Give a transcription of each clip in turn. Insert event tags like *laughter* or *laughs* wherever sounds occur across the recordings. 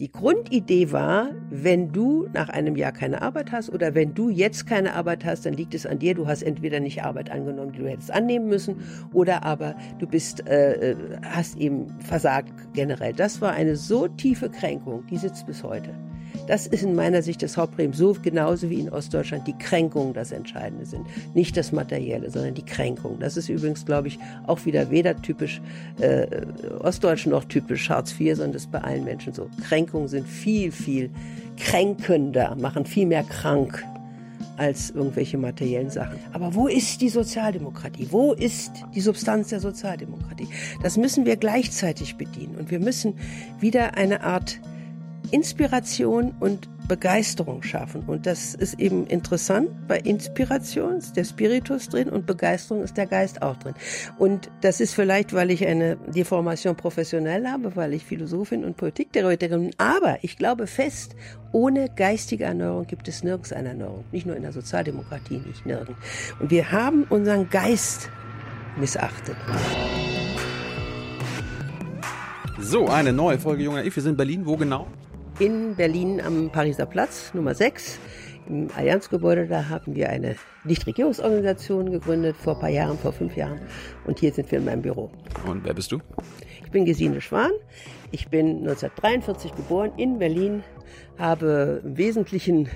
Die Grundidee war, wenn du nach einem Jahr keine Arbeit hast oder wenn du jetzt keine Arbeit hast, dann liegt es an dir. Du hast entweder nicht Arbeit angenommen, die du hättest annehmen müssen, oder aber du bist, äh, äh hast eben versagt generell. Das war eine so tiefe Kränkung, die sitzt bis heute. Das ist in meiner Sicht das Hauptproblem, so genauso wie in Ostdeutschland die Kränkungen das Entscheidende sind. Nicht das Materielle, sondern die Kränkung. Das ist übrigens, glaube ich, auch wieder weder typisch äh, Ostdeutsch noch typisch Hartz IV, sondern das ist bei allen Menschen so. Kränkungen sind viel, viel kränkender, machen viel mehr krank als irgendwelche materiellen Sachen. Aber wo ist die Sozialdemokratie? Wo ist die Substanz der Sozialdemokratie? Das müssen wir gleichzeitig bedienen. Und wir müssen wieder eine Art Inspiration und Begeisterung schaffen. Und das ist eben interessant. Bei Inspiration ist der Spiritus drin und Begeisterung ist der Geist auch drin. Und das ist vielleicht, weil ich eine Deformation professionell habe, weil ich Philosophin und Politiktheoretikerin bin. Aber ich glaube fest, ohne geistige Erneuerung gibt es nirgends eine Erneuerung. Nicht nur in der Sozialdemokratie, nicht nirgends. Und wir haben unseren Geist missachtet. So, eine neue Folge Junger Ich. Wir sind in Berlin. Wo genau? In Berlin am Pariser Platz Nummer 6 im Allianzgebäude. Da haben wir eine Nichtregierungsorganisation gegründet vor ein paar Jahren, vor fünf Jahren. Und hier sind wir in meinem Büro. Und wer bist du? Ich bin Gesine Schwan. Ich bin 1943 geboren in Berlin, habe im Wesentlichen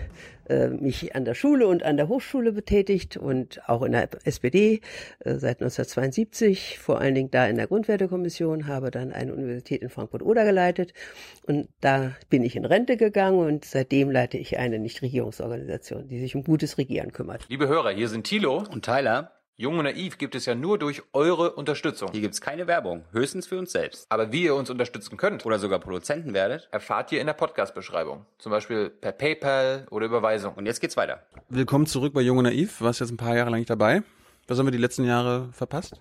äh, mich an der Schule und an der Hochschule betätigt und auch in der SPD äh, seit 1972, vor allen Dingen da in der Grundwertekommission, habe dann eine Universität in Frankfurt-Oder geleitet und da bin ich in Rente gegangen und seitdem leite ich eine Nichtregierungsorganisation, die sich um gutes Regieren kümmert. Liebe Hörer, hier sind Thilo und Tyler. Jung und Naiv gibt es ja nur durch eure Unterstützung. Hier gibt es keine Werbung, höchstens für uns selbst. Aber wie ihr uns unterstützen könnt oder sogar Produzenten werdet, erfahrt ihr in der Podcast-Beschreibung. Zum Beispiel per PayPal oder Überweisung. Und jetzt geht's weiter. Willkommen zurück bei Jung und Naiv. Warst jetzt ein paar Jahre lang nicht dabei. Was haben wir die letzten Jahre verpasst?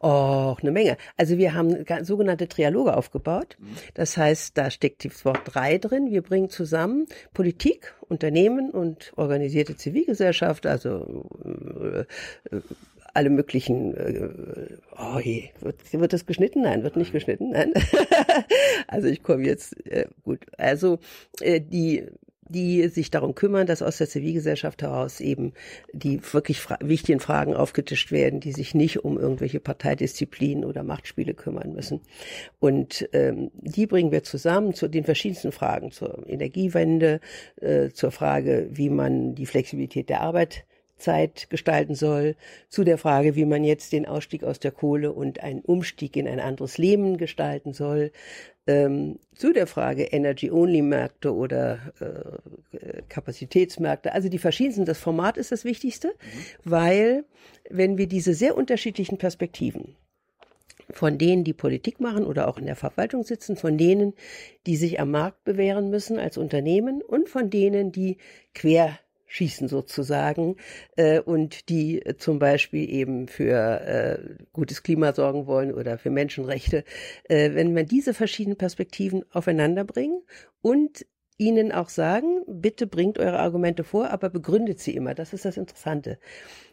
Och, eine Menge. Also wir haben sogenannte Trialoge aufgebaut. Das heißt, da steckt das Wort drei drin. Wir bringen zusammen Politik, Unternehmen und organisierte Zivilgesellschaft, also äh, alle möglichen, äh, oh je, wird, wird das geschnitten? Nein, wird nicht geschnitten, nein. *laughs* also ich komme jetzt, äh, gut, also äh, die die sich darum kümmern, dass aus der Zivilgesellschaft heraus eben die wirklich fra wichtigen Fragen aufgetischt werden, die sich nicht um irgendwelche Parteidisziplinen oder Machtspiele kümmern müssen. Und ähm, die bringen wir zusammen zu den verschiedensten Fragen, zur Energiewende, äh, zur Frage, wie man die Flexibilität der Arbeit Zeit gestalten soll, zu der Frage, wie man jetzt den Ausstieg aus der Kohle und einen Umstieg in ein anderes Leben gestalten soll, ähm, zu der Frage Energy-Only-Märkte oder äh, Kapazitätsmärkte. Also die verschiedensten, das Format ist das Wichtigste, mhm. weil wenn wir diese sehr unterschiedlichen Perspektiven von denen, die Politik machen oder auch in der Verwaltung sitzen, von denen, die sich am Markt bewähren müssen als Unternehmen und von denen, die quer schießen sozusagen äh, und die äh, zum Beispiel eben für äh, gutes Klima sorgen wollen oder für Menschenrechte. Äh, wenn man diese verschiedenen Perspektiven aufeinander bringen und ihnen auch sagen, bitte bringt eure Argumente vor, aber begründet sie immer. Das ist das Interessante.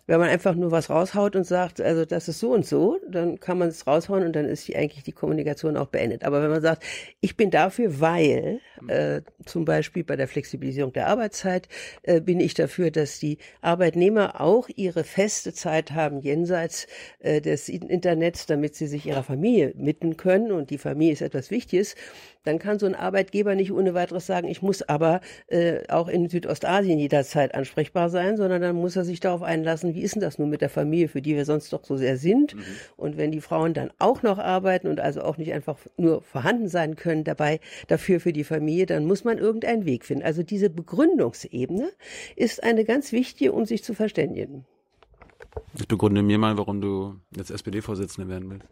Wenn man einfach nur was raushaut und sagt, also das ist so und so, dann kann man es raushauen und dann ist die, eigentlich die Kommunikation auch beendet. Aber wenn man sagt, ich bin dafür, weil äh, zum Beispiel bei der Flexibilisierung der Arbeitszeit äh, bin ich dafür, dass die Arbeitnehmer auch ihre feste Zeit haben jenseits äh, des Internets, damit sie sich ihrer Familie mitten können und die Familie ist etwas Wichtiges, dann kann so ein Arbeitgeber nicht ohne weiteres sagen, ich muss aber äh, auch in Südostasien jederzeit ansprechbar sein, sondern dann muss er sich darauf einlassen, wie ist denn das nun mit der Familie, für die wir sonst doch so sehr sind? Mhm. Und wenn die Frauen dann auch noch arbeiten und also auch nicht einfach nur vorhanden sein können dabei, dafür für die Familie, dann muss man irgendeinen Weg finden. Also diese Begründungsebene ist eine ganz wichtige, um sich zu verständigen. Ich begründe mir mal, warum du jetzt SPD-Vorsitzende werden willst.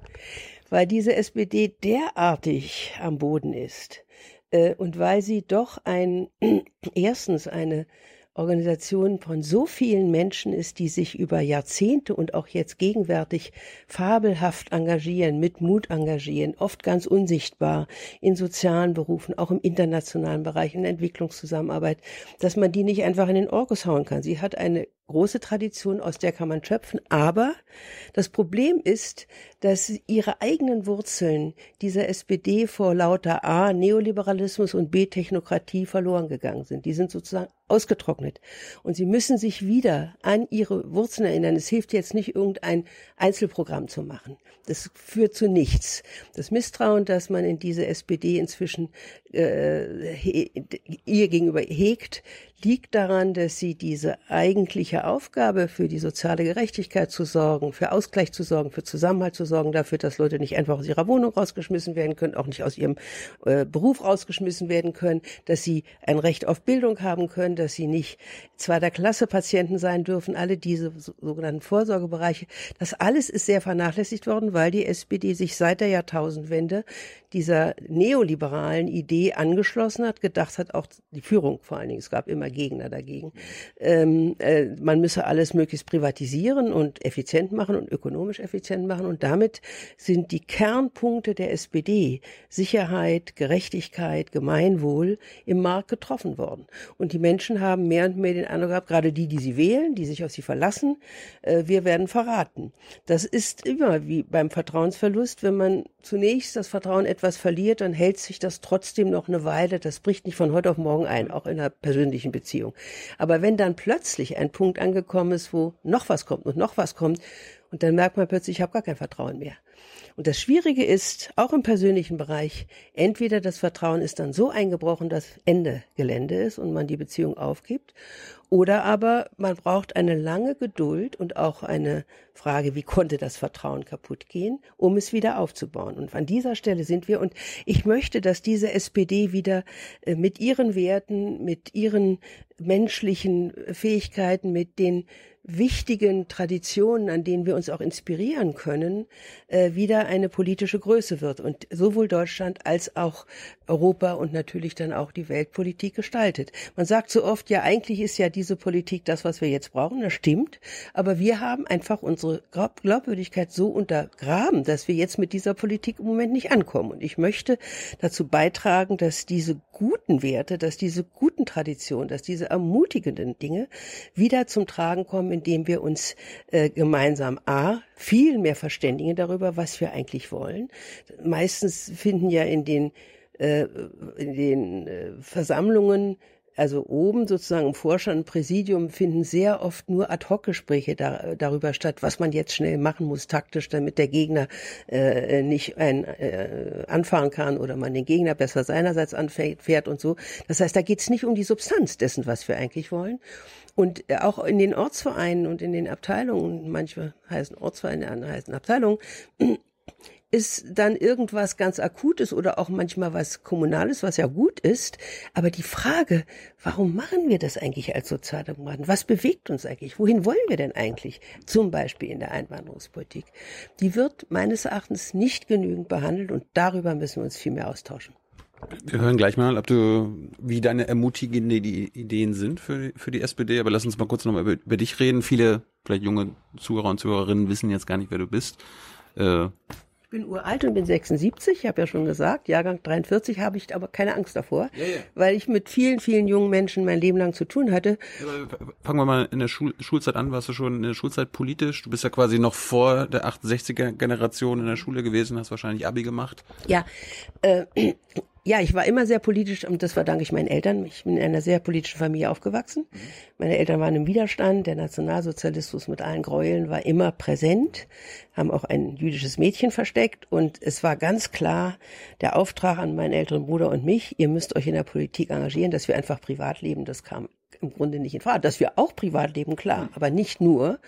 Weil diese SPD derartig am Boden ist äh, und weil sie doch ein, *clears throat* erstens eine Organisation von so vielen Menschen ist, die sich über Jahrzehnte und auch jetzt gegenwärtig fabelhaft engagieren, mit Mut engagieren, oft ganz unsichtbar in sozialen Berufen, auch im internationalen Bereich, in der Entwicklungszusammenarbeit, dass man die nicht einfach in den Orkus hauen kann. Sie hat eine große Tradition, aus der kann man schöpfen. Aber das Problem ist, dass ihre eigenen Wurzeln dieser SPD vor lauter A, Neoliberalismus und B, Technokratie verloren gegangen sind. Die sind sozusagen ausgetrocknet. Und sie müssen sich wieder an ihre Wurzeln erinnern. Es hilft jetzt nicht, irgendein Einzelprogramm zu machen. Das führt zu nichts. Das Misstrauen, das man in diese SPD inzwischen äh, ihr gegenüber hegt, liegt daran, dass sie diese eigentliche Aufgabe für die soziale Gerechtigkeit zu sorgen, für Ausgleich zu sorgen, für Zusammenhalt zu sorgen, dafür, dass Leute nicht einfach aus ihrer Wohnung rausgeschmissen werden können, auch nicht aus ihrem äh, Beruf rausgeschmissen werden können, dass sie ein Recht auf Bildung haben können, dass sie nicht zweiter Klasse Patienten sein dürfen, alle diese sogenannten Vorsorgebereiche. Das alles ist sehr vernachlässigt worden, weil die SPD sich seit der Jahrtausendwende dieser neoliberalen Idee angeschlossen hat, gedacht hat, auch die Führung vor allen Dingen, es gab immer Gegner dagegen, ähm, äh, man müsse alles möglichst privatisieren und effizient machen und ökonomisch effizient machen und damit sind die Kernpunkte der SPD, Sicherheit, Gerechtigkeit, Gemeinwohl, im Markt getroffen worden. Und die Menschen haben mehr und mehr den Eindruck gehabt, gerade die, die sie wählen, die sich auf sie verlassen, äh, wir werden verraten. Das ist immer wie beim Vertrauensverlust, wenn man zunächst das Vertrauen etwas verliert, dann hält sich das trotzdem noch eine Weile. Das bricht nicht von heute auf morgen ein, auch in einer persönlichen Beziehung. Aber wenn dann plötzlich ein Punkt angekommen ist, wo noch was kommt und noch was kommt, und dann merkt man plötzlich, ich habe gar kein Vertrauen mehr. Und das Schwierige ist, auch im persönlichen Bereich, entweder das Vertrauen ist dann so eingebrochen, dass Ende Gelände ist und man die Beziehung aufgibt, oder aber man braucht eine lange Geduld und auch eine Frage, wie konnte das Vertrauen kaputt gehen, um es wieder aufzubauen. Und an dieser Stelle sind wir. Und ich möchte, dass diese SPD wieder äh, mit ihren Werten, mit ihren menschlichen Fähigkeiten, mit den wichtigen Traditionen, an denen wir uns auch inspirieren können, äh, wieder eine politische Größe wird und sowohl Deutschland als auch Europa und natürlich dann auch die Weltpolitik gestaltet. Man sagt so oft, ja, eigentlich ist ja diese Politik das, was wir jetzt brauchen, das stimmt, aber wir haben einfach unsere Glaubwürdigkeit so untergraben, dass wir jetzt mit dieser Politik im Moment nicht ankommen. Und ich möchte dazu beitragen, dass diese guten Werte, dass diese guten Traditionen, dass diese ermutigenden Dinge wieder zum Tragen kommen, indem wir uns äh, gemeinsam A, viel mehr verständigen darüber, was wir eigentlich wollen. Meistens finden ja in den äh, in den äh, Versammlungen also oben sozusagen im Vorstand, im Präsidium finden sehr oft nur Ad-Hoc-Gespräche da, darüber statt, was man jetzt schnell machen muss, taktisch, damit der Gegner äh, nicht ein, äh, anfahren kann oder man den Gegner besser seinerseits anfährt und so. Das heißt, da geht es nicht um die Substanz dessen, was wir eigentlich wollen. Und auch in den Ortsvereinen und in den Abteilungen, manchmal heißen Ortsvereine, andere heißen Abteilungen, ist dann irgendwas ganz Akutes oder auch manchmal was Kommunales, was ja gut ist. Aber die Frage, warum machen wir das eigentlich als Sozialdemokraten? Was bewegt uns eigentlich? Wohin wollen wir denn eigentlich? Zum Beispiel in der Einwanderungspolitik. Die wird meines Erachtens nicht genügend behandelt und darüber müssen wir uns viel mehr austauschen. Wir hören gleich mal, ob du, wie deine ermutigende Ideen sind für, für die SPD, aber lass uns mal kurz nochmal über, über dich reden. Viele, vielleicht junge Zuhörer und Zuhörerinnen wissen jetzt gar nicht, wer du bist. Äh, bin uralt und bin 76, ich habe ja schon gesagt, Jahrgang 43 habe ich aber keine Angst davor, ja, ja. weil ich mit vielen, vielen jungen Menschen mein Leben lang zu tun hatte. fangen wir mal in der Schul Schulzeit an, warst du schon in der Schulzeit politisch? Du bist ja quasi noch vor der 68er Generation in der Schule gewesen, hast wahrscheinlich Abi gemacht. Ja, äh, ja, ich war immer sehr politisch und das verdanke ich meinen Eltern. Ich bin in einer sehr politischen Familie aufgewachsen. Mhm. Meine Eltern waren im Widerstand. Der Nationalsozialismus mit allen Gräueln war immer präsent, haben auch ein jüdisches Mädchen versteckt und es war ganz klar der Auftrag an meinen älteren Bruder und mich, ihr müsst euch in der Politik engagieren, dass wir einfach privat leben. Das kam im Grunde nicht in Frage. Dass wir auch privat leben, klar, aber nicht nur.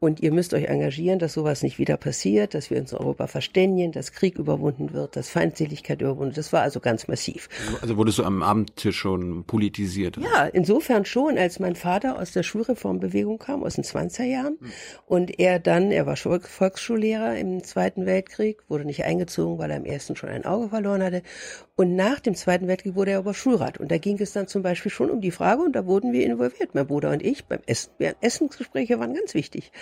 Und ihr müsst euch engagieren, dass sowas nicht wieder passiert, dass wir uns in Europa verständigen, dass Krieg überwunden wird, dass Feindseligkeit überwunden wird. Das war also ganz massiv. Also wurdest du am Abendtisch schon politisiert? Ja, insofern schon, als mein Vater aus der Schulreformbewegung kam, aus den 20er Jahren. Und er dann, er war Volksschullehrer im Zweiten Weltkrieg, wurde nicht eingezogen, weil er im ersten schon ein Auge verloren hatte. Und nach dem Zweiten Weltkrieg wurde er aber Schulrat. Und da ging es dann zum Beispiel schon um die Frage, und da wurden wir involviert, mein Bruder und ich, beim Essen. Essensgespräche waren ganz wichtig.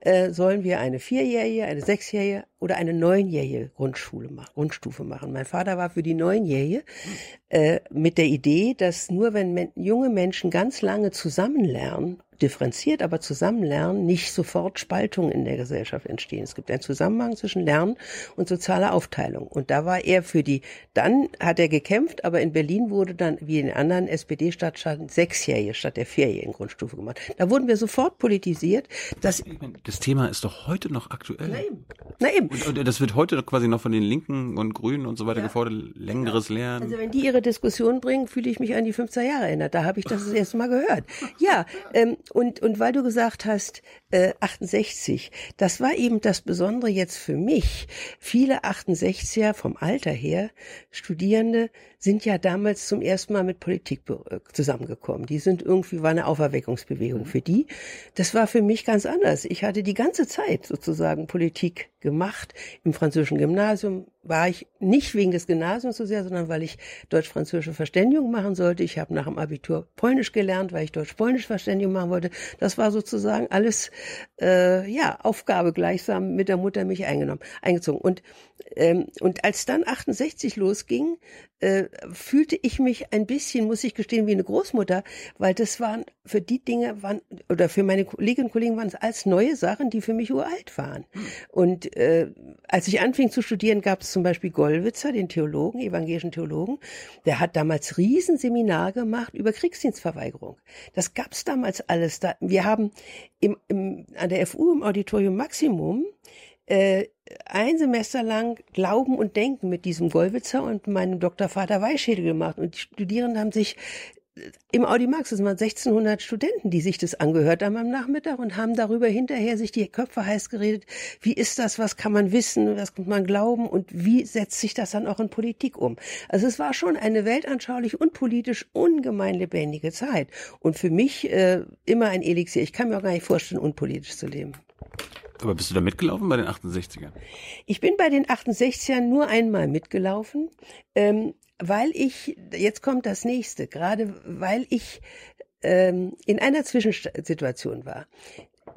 Äh, sollen wir eine Vierjährige, eine Sechsjährige oder eine neunjährige Grundschule machen, Grundstufe machen. Mein Vater war für die neunjährige äh, mit der Idee, dass nur wenn men junge Menschen ganz lange zusammen lernen differenziert, aber zusammen lernen, nicht sofort Spaltungen in der Gesellschaft entstehen. Es gibt einen Zusammenhang zwischen Lernen und sozialer Aufteilung. Und da war er für die, dann hat er gekämpft, aber in Berlin wurde dann, wie in anderen SPD-Stadtstaaten, sechsjährige statt der vierjährigen Grundstufe gemacht. Da wurden wir sofort politisiert. Dass das Thema ist doch heute noch aktuell. Na eben. Na eben. Und, und das wird heute quasi noch von den Linken und Grünen und so weiter ja. gefordert, längeres genau. Lernen. Also wenn die ihre Diskussion bringen, fühle ich mich an die 15 Jahre erinnert. Da habe ich das das erste Mal gehört. Ja, ähm, und, und weil du gesagt hast, äh, 68, das war eben das Besondere jetzt für mich. Viele 68er vom Alter her, Studierende, sind ja damals zum ersten Mal mit Politik äh, zusammengekommen. Die sind irgendwie, war eine Auferweckungsbewegung für die. Das war für mich ganz anders. Ich hatte die ganze Zeit sozusagen Politik gemacht. Im französischen Gymnasium war ich nicht wegen des Gymnasiums so sehr, sondern weil ich deutsch-französische Verständigung machen sollte. Ich habe nach dem Abitur Polnisch gelernt, weil ich deutsch-polnisch Verständigung machen wollte. Das war sozusagen alles äh, ja Aufgabe gleichsam mit der Mutter mich eingenommen, eingezogen. Und ähm, und als dann 68 losging, äh, fühlte ich mich ein bisschen, muss ich gestehen, wie eine Großmutter, weil das waren für die Dinge waren oder für meine Kolleginnen und Kollegen waren es als neue Sachen, die für mich uralt waren. Und äh, als ich anfing zu studieren, gab es zum Beispiel Gollwitzer, den Theologen, evangelischen Theologen, der hat damals Riesenseminar gemacht über Kriegsdienstverweigerung. Das gab es damals alles. Da, wir haben im, im, an der FU im Auditorium Maximum äh, ein Semester lang Glauben und Denken mit diesem Gollwitzer und meinem Doktorvater Weischädel gemacht. Und die Studierenden haben sich im Audimax, das waren 1600 Studenten, die sich das angehört haben am Nachmittag und haben darüber hinterher sich die Köpfe heiß geredet. Wie ist das? Was kann man wissen? Was kann man glauben? Und wie setzt sich das dann auch in Politik um? Also es war schon eine weltanschaulich und politisch ungemein lebendige Zeit. Und für mich äh, immer ein Elixier. Ich kann mir auch gar nicht vorstellen, unpolitisch zu leben. Aber bist du da mitgelaufen bei den 68ern? Ich bin bei den 68ern nur einmal mitgelaufen, ähm, weil ich, jetzt kommt das nächste, gerade weil ich ähm, in einer Zwischensituation war.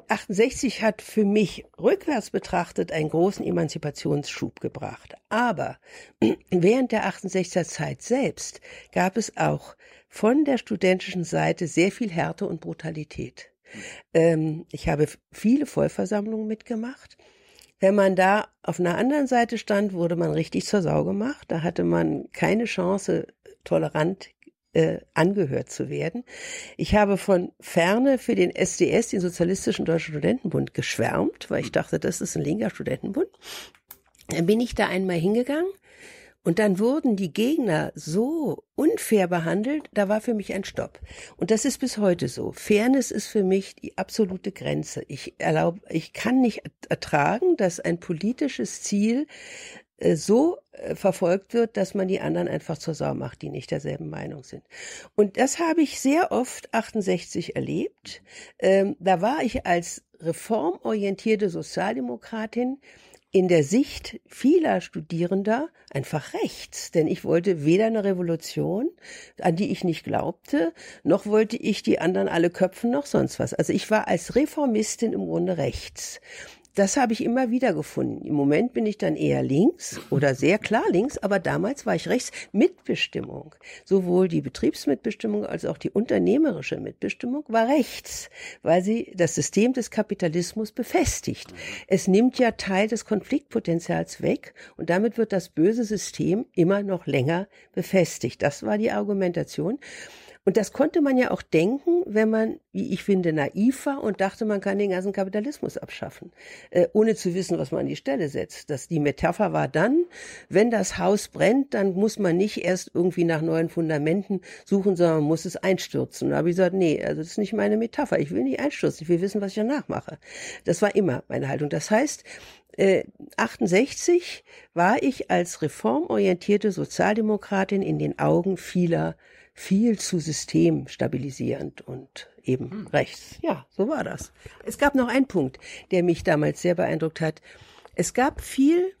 68 hat für mich rückwärts betrachtet einen großen Emanzipationsschub gebracht. Aber *clears throat* während der 68er Zeit selbst gab es auch von der studentischen Seite sehr viel Härte und Brutalität. Ähm, ich habe viele Vollversammlungen mitgemacht. Wenn man da auf einer anderen Seite stand, wurde man richtig zur Sau gemacht. Da hatte man keine Chance, tolerant äh, angehört zu werden. Ich habe von ferne für den SDS, den Sozialistischen Deutschen Studentenbund, geschwärmt, weil ich dachte, das ist ein linker Studentenbund. Dann bin ich da einmal hingegangen und dann wurden die Gegner so unfair behandelt, da war für mich ein Stopp. Und das ist bis heute so. Fairness ist für mich die absolute Grenze. Ich erlaube, ich kann nicht ertragen, dass ein politisches Ziel äh, so äh, verfolgt wird, dass man die anderen einfach zur Sau macht, die nicht derselben Meinung sind. Und das habe ich sehr oft 68 erlebt. Ähm, da war ich als reformorientierte Sozialdemokratin in der Sicht vieler Studierender einfach rechts, denn ich wollte weder eine Revolution, an die ich nicht glaubte, noch wollte ich die anderen alle köpfen, noch sonst was. Also ich war als Reformistin im Grunde rechts das habe ich immer wieder gefunden. Im Moment bin ich dann eher links oder sehr klar links, aber damals war ich rechts. Mitbestimmung, sowohl die Betriebsmitbestimmung als auch die unternehmerische Mitbestimmung war rechts, weil sie das System des Kapitalismus befestigt. Es nimmt ja Teil des Konfliktpotenzials weg und damit wird das böse System immer noch länger befestigt. Das war die Argumentation. Und das konnte man ja auch denken, wenn man, wie ich finde, naiv war und dachte, man kann den ganzen Kapitalismus abschaffen, äh, ohne zu wissen, was man an die Stelle setzt. Dass die Metapher war dann, wenn das Haus brennt, dann muss man nicht erst irgendwie nach neuen Fundamenten suchen, sondern man muss es einstürzen. da habe ich gesagt, nee, also das ist nicht meine Metapher. Ich will nicht einstürzen. Ich will wissen, was ich danach mache. Das war immer meine Haltung. Das heißt, äh, 68 war ich als reformorientierte Sozialdemokratin in den Augen vieler viel zu systemstabilisierend und eben hm. rechts. Ja, so war das. Es gab noch einen Punkt, der mich damals sehr beeindruckt hat. Es gab viel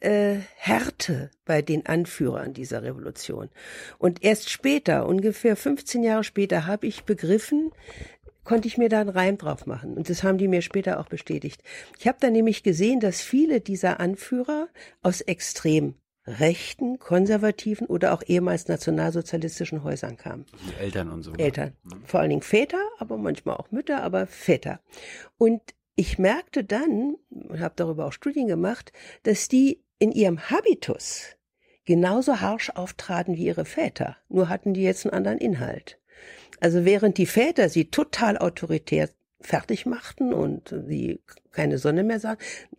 äh, Härte bei den Anführern dieser Revolution. Und erst später, ungefähr 15 Jahre später, habe ich begriffen, konnte ich mir da einen Reim drauf machen. Und das haben die mir später auch bestätigt. Ich habe dann nämlich gesehen, dass viele dieser Anführer aus extrem rechten, konservativen oder auch ehemals nationalsozialistischen Häusern kamen. Die Eltern und so. Eltern. Vor allen Dingen Väter, aber manchmal auch Mütter, aber Väter. Und ich merkte dann, und habe darüber auch Studien gemacht, dass die in ihrem Habitus genauso harsch auftraten wie ihre Väter, nur hatten die jetzt einen anderen Inhalt. Also während die Väter sie total autoritär fertig machten und sie keine Sonne mehr sahen,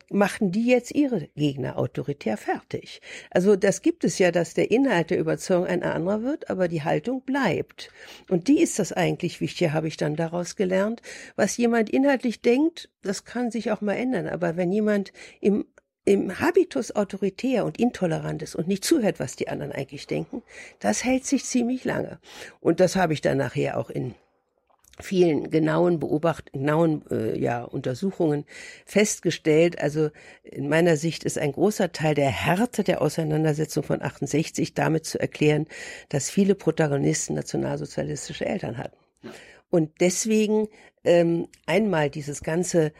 machten die jetzt ihre Gegner autoritär fertig. Also das gibt es ja, dass der Inhalt der Überzeugung ein anderer wird, aber die Haltung bleibt. Und die ist das eigentlich Wichtige, habe ich dann daraus gelernt. Was jemand inhaltlich denkt, das kann sich auch mal ändern. Aber wenn jemand im im Habitus autoritär und intolerant ist und nicht zuhört, was die anderen eigentlich denken, das hält sich ziemlich lange. Und das habe ich dann nachher auch in vielen genauen Beobacht genauen äh, ja Untersuchungen festgestellt. Also in meiner Sicht ist ein großer Teil der Härte der Auseinandersetzung von 68 damit zu erklären, dass viele Protagonisten nationalsozialistische Eltern hatten. Und deswegen ähm, einmal dieses ganze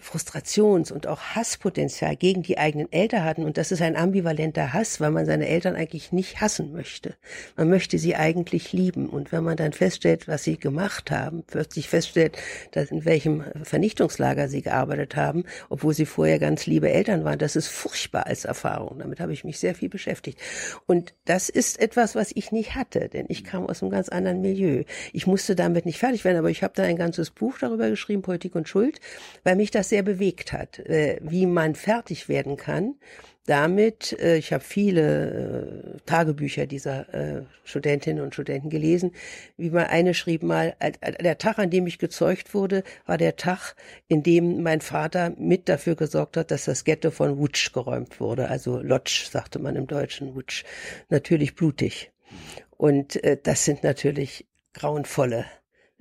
Frustrations- und auch Hasspotenzial gegen die eigenen Eltern hatten. Und das ist ein ambivalenter Hass, weil man seine Eltern eigentlich nicht hassen möchte. Man möchte sie eigentlich lieben. Und wenn man dann feststellt, was sie gemacht haben, plötzlich feststellt, dass in welchem Vernichtungslager sie gearbeitet haben, obwohl sie vorher ganz liebe Eltern waren, das ist furchtbar als Erfahrung. Damit habe ich mich sehr viel beschäftigt. Und das ist etwas, was ich nicht hatte, denn ich kam aus einem ganz anderen Milieu. Ich musste damit nicht fertig werden, aber ich habe da ein ganzes Buch darüber geschrieben, Politik und Schuld, weil mich mich das sehr bewegt hat, äh, wie man fertig werden kann. Damit, äh, ich habe viele äh, Tagebücher dieser Studentinnen und Studenten gelesen, wie mal eine schrieb mal, der Tag, an dem ich gezeugt wurde, war der Tag, in dem mein Vater mit dafür gesorgt hat, dass das Ghetto von Wutsch geräumt wurde. Also Lodz, sagte man im Deutschen, Wutsch. Natürlich blutig. Und das sind natürlich grauenvolle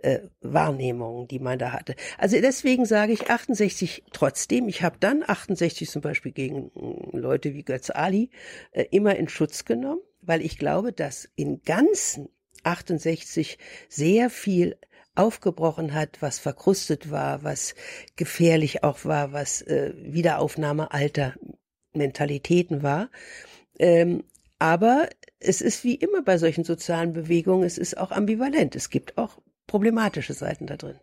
äh, Wahrnehmungen, die man da hatte. Also deswegen sage ich 68 trotzdem. Ich habe dann 68 zum Beispiel gegen äh, Leute wie Götz Ali äh, immer in Schutz genommen, weil ich glaube, dass in ganzen 68 sehr viel aufgebrochen hat, was verkrustet war, was gefährlich auch war, was äh, Wiederaufnahme alter Mentalitäten war. Ähm, aber es ist wie immer bei solchen sozialen Bewegungen, es ist auch ambivalent. Es gibt auch problematische Seiten da drin.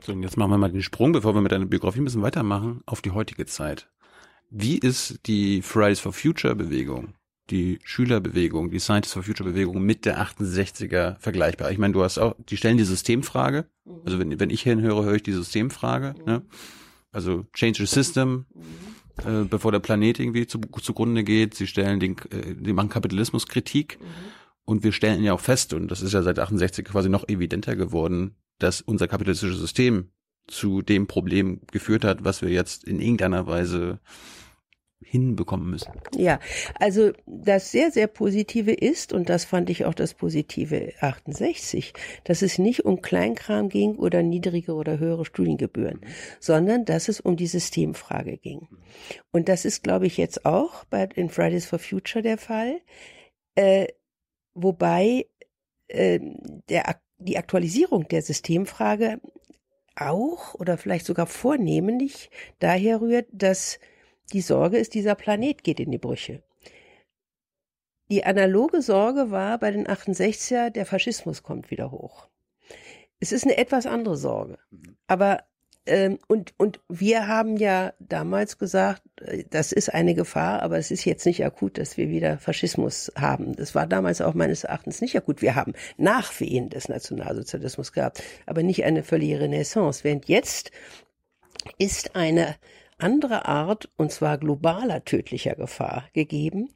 So, und jetzt machen wir mal den Sprung, bevor wir mit deiner Biografie ein bisschen weitermachen, auf die heutige Zeit. Wie ist die Fridays for Future Bewegung, die Schülerbewegung, die Scientists for Future Bewegung mit der 68er vergleichbar? Ich meine, du hast auch, die stellen die Systemfrage. Mhm. Also wenn, wenn ich hinhöre, höre ich die Systemfrage. Mhm. Ne? Also change the system, mhm. äh, bevor der Planet irgendwie zu, zugrunde geht. Sie stellen den, äh, die machen Kapitalismuskritik. Mhm. Und wir stellen ja auch fest, und das ist ja seit 68 quasi noch evidenter geworden, dass unser kapitalistisches System zu dem Problem geführt hat, was wir jetzt in irgendeiner Weise hinbekommen müssen. Ja, also das sehr, sehr Positive ist, und das fand ich auch das Positive 68, dass es nicht um Kleinkram ging oder niedrige oder höhere Studiengebühren, sondern dass es um die Systemfrage ging. Und das ist, glaube ich, jetzt auch bei in Fridays for Future der Fall. Äh, wobei äh, der, die Aktualisierung der Systemfrage auch oder vielleicht sogar vornehmlich daher rührt, dass die Sorge ist, dieser Planet geht in die Brüche. Die analoge Sorge war bei den 68er, der Faschismus kommt wieder hoch. Es ist eine etwas andere Sorge. Mhm. Aber und, und wir haben ja damals gesagt, äh, das ist eine Gefahr, aber es ist jetzt nicht akut, dass wir wieder Faschismus haben. Das war damals auch meines Erachtens nicht akut. Wir haben Nachwehen des Nationalsozialismus gehabt, aber nicht eine völlige Renaissance. Während jetzt ist eine andere Art, und zwar globaler tödlicher Gefahr gegeben.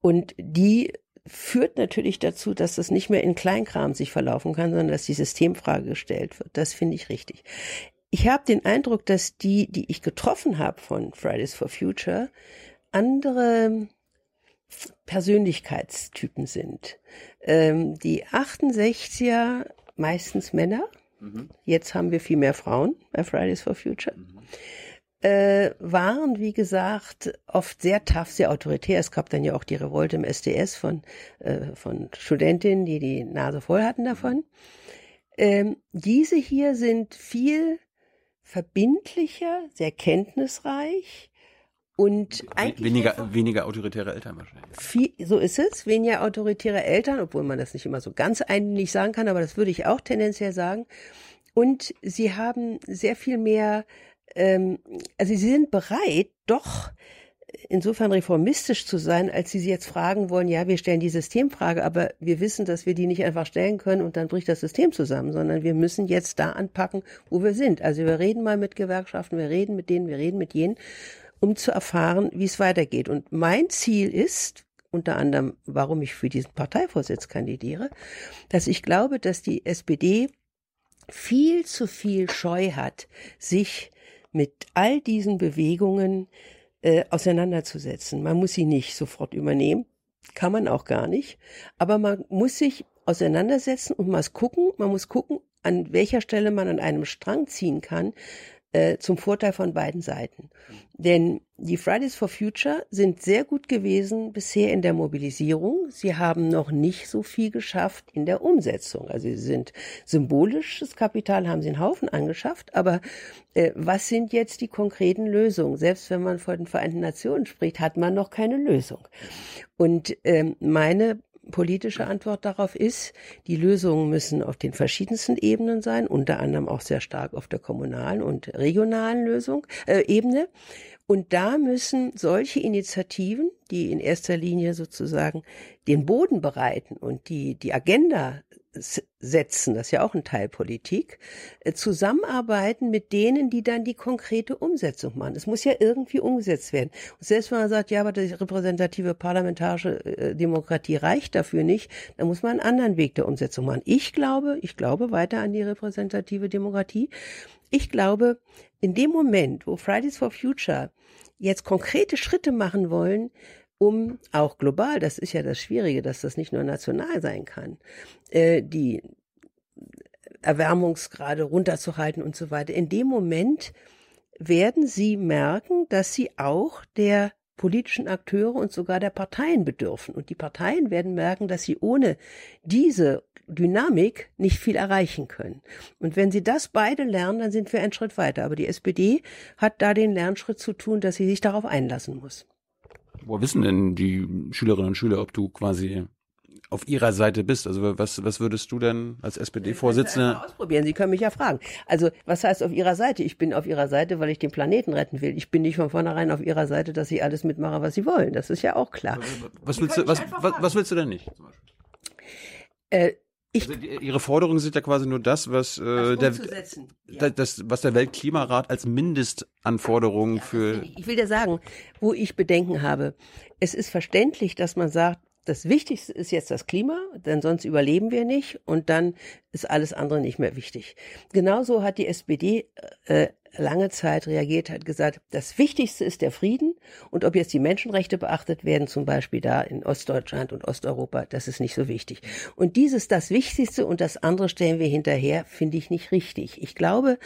Und die führt natürlich dazu, dass das nicht mehr in Kleinkram sich verlaufen kann, sondern dass die Systemfrage gestellt wird. Das finde ich richtig ich habe den Eindruck, dass die, die ich getroffen habe von Fridays for Future, andere Persönlichkeitstypen sind. Ähm, die 68er meistens Männer. Mhm. Jetzt haben wir viel mehr Frauen bei Fridays for Future. Mhm. Äh, waren, wie gesagt, oft sehr tough, sehr autoritär. Es gab dann ja auch die Revolte im SDS von, äh, von Studentinnen, die die Nase voll hatten davon. Ähm, diese hier sind viel verbindlicher, sehr kenntnisreich und eigentlich weniger, weniger autoritäre Eltern wahrscheinlich. Viel, so ist es, weniger autoritäre Eltern, obwohl man das nicht immer so ganz einlich sagen kann, aber das würde ich auch tendenziell sagen. Und sie haben sehr viel mehr, ähm, also sie sind bereit, doch insofern reformistisch zu sein, als sie sie jetzt fragen wollen, ja, wir stellen die Systemfrage, aber wir wissen, dass wir die nicht einfach stellen können und dann bricht das System zusammen, sondern wir müssen jetzt da anpacken, wo wir sind. Also wir reden mal mit Gewerkschaften, wir reden mit denen, wir reden mit jenen, um zu erfahren, wie es weitergeht. Und mein Ziel ist, unter anderem, warum ich für diesen Parteivorsitz kandidiere, dass ich glaube, dass die SPD viel zu viel Scheu hat, sich mit all diesen Bewegungen äh, auseinanderzusetzen. Man muss sie nicht sofort übernehmen, kann man auch gar nicht, aber man muss sich auseinandersetzen und mal gucken, man muss gucken, an welcher Stelle man an einem Strang ziehen kann, äh, zum Vorteil von beiden Seiten. Denn die Fridays for Future sind sehr gut gewesen bisher in der Mobilisierung. Sie haben noch nicht so viel geschafft in der Umsetzung. Also sie sind symbolisches Kapital, haben sie einen Haufen angeschafft. Aber äh, was sind jetzt die konkreten Lösungen? Selbst wenn man vor den Vereinten Nationen spricht, hat man noch keine Lösung. Und ähm, meine politische Antwort darauf ist, die Lösungen müssen auf den verschiedensten Ebenen sein, unter anderem auch sehr stark auf der kommunalen und regionalen Lösung, äh, Ebene. Und da müssen solche Initiativen, die in erster Linie sozusagen den Boden bereiten und die die Agenda setzen, das ist ja auch ein Teil Politik, äh, zusammenarbeiten mit denen, die dann die konkrete Umsetzung machen. Es muss ja irgendwie umgesetzt werden. Und selbst wenn man sagt, ja, aber die repräsentative parlamentarische äh, Demokratie reicht dafür nicht, dann muss man einen anderen Weg der Umsetzung machen. Ich glaube, ich glaube weiter an die repräsentative Demokratie. Ich glaube, in dem Moment, wo Fridays for Future jetzt konkrete Schritte machen wollen, um auch global, das ist ja das Schwierige, dass das nicht nur national sein kann, äh, die Erwärmungsgrade runterzuhalten und so weiter. In dem Moment werden sie merken, dass sie auch der politischen Akteure und sogar der Parteien bedürfen. Und die Parteien werden merken, dass sie ohne diese Dynamik nicht viel erreichen können. Und wenn sie das beide lernen, dann sind wir einen Schritt weiter. Aber die SPD hat da den Lernschritt zu tun, dass sie sich darauf einlassen muss. Wo wissen denn die Schülerinnen und Schüler, ob du quasi auf ihrer Seite bist. Also was, was würdest du denn als SPD-Vorsitzende ausprobieren? Sie können mich ja fragen. Also was heißt auf ihrer Seite? Ich bin auf ihrer Seite, weil ich den Planeten retten will. Ich bin nicht von vornherein auf ihrer Seite, dass sie alles mitmachen, was sie wollen. Das ist ja auch klar. Was willst du, was, was, was, willst du denn nicht? Äh, ich, also die, ihre Forderungen sind ja quasi nur das, was äh, der, ja. das, was der Weltklimarat als Mindestanforderung ja, für. Ich will dir sagen, wo ich Bedenken habe. Es ist verständlich, dass man sagt, das Wichtigste ist jetzt das Klima, denn sonst überleben wir nicht und dann ist alles andere nicht mehr wichtig. Genauso hat die SPD äh, lange Zeit reagiert, hat gesagt, das Wichtigste ist der Frieden und ob jetzt die Menschenrechte beachtet werden, zum Beispiel da in Ostdeutschland und Osteuropa, das ist nicht so wichtig. Und dieses das Wichtigste und das andere stellen wir hinterher, finde ich nicht richtig. Ich glaube,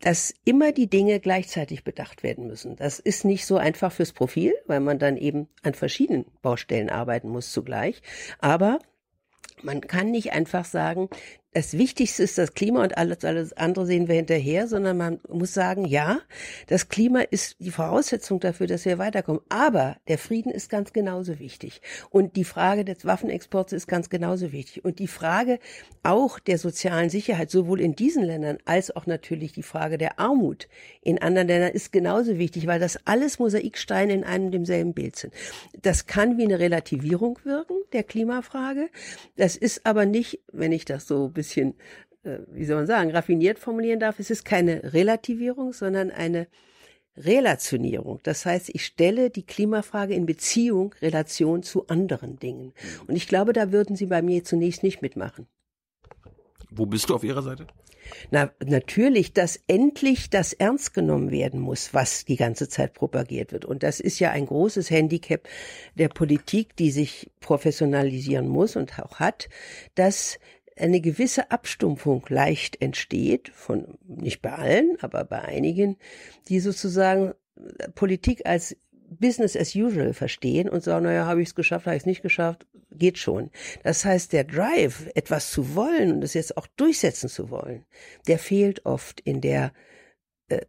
dass immer die Dinge gleichzeitig bedacht werden müssen. Das ist nicht so einfach fürs Profil, weil man dann eben an verschiedenen Baustellen arbeiten muss zugleich. Aber man kann nicht einfach sagen, das Wichtigste ist das Klima und alles, alles andere sehen wir hinterher, sondern man muss sagen, ja, das Klima ist die Voraussetzung dafür, dass wir weiterkommen. Aber der Frieden ist ganz genauso wichtig. Und die Frage des Waffenexports ist ganz genauso wichtig. Und die Frage auch der sozialen Sicherheit, sowohl in diesen Ländern als auch natürlich die Frage der Armut in anderen Ländern ist genauso wichtig, weil das alles Mosaiksteine in einem demselben Bild sind. Das kann wie eine Relativierung wirken, der Klimafrage. Das ist aber nicht, wenn ich das so bisschen, äh, wie soll man sagen, raffiniert formulieren darf, es ist keine Relativierung, sondern eine Relationierung. Das heißt, ich stelle die Klimafrage in Beziehung, Relation zu anderen Dingen. Und ich glaube, da würden Sie bei mir zunächst nicht mitmachen. Wo bist du auf Ihrer Seite? Na, natürlich, dass endlich das ernst genommen werden muss, was die ganze Zeit propagiert wird. Und das ist ja ein großes Handicap der Politik, die sich professionalisieren muss und auch hat, dass eine gewisse Abstumpfung leicht entsteht, von nicht bei allen, aber bei einigen, die sozusagen Politik als Business as usual verstehen und sagen, naja, habe ich es geschafft, habe ich es nicht geschafft, geht schon. Das heißt, der Drive, etwas zu wollen und es jetzt auch durchsetzen zu wollen, der fehlt oft in der äh,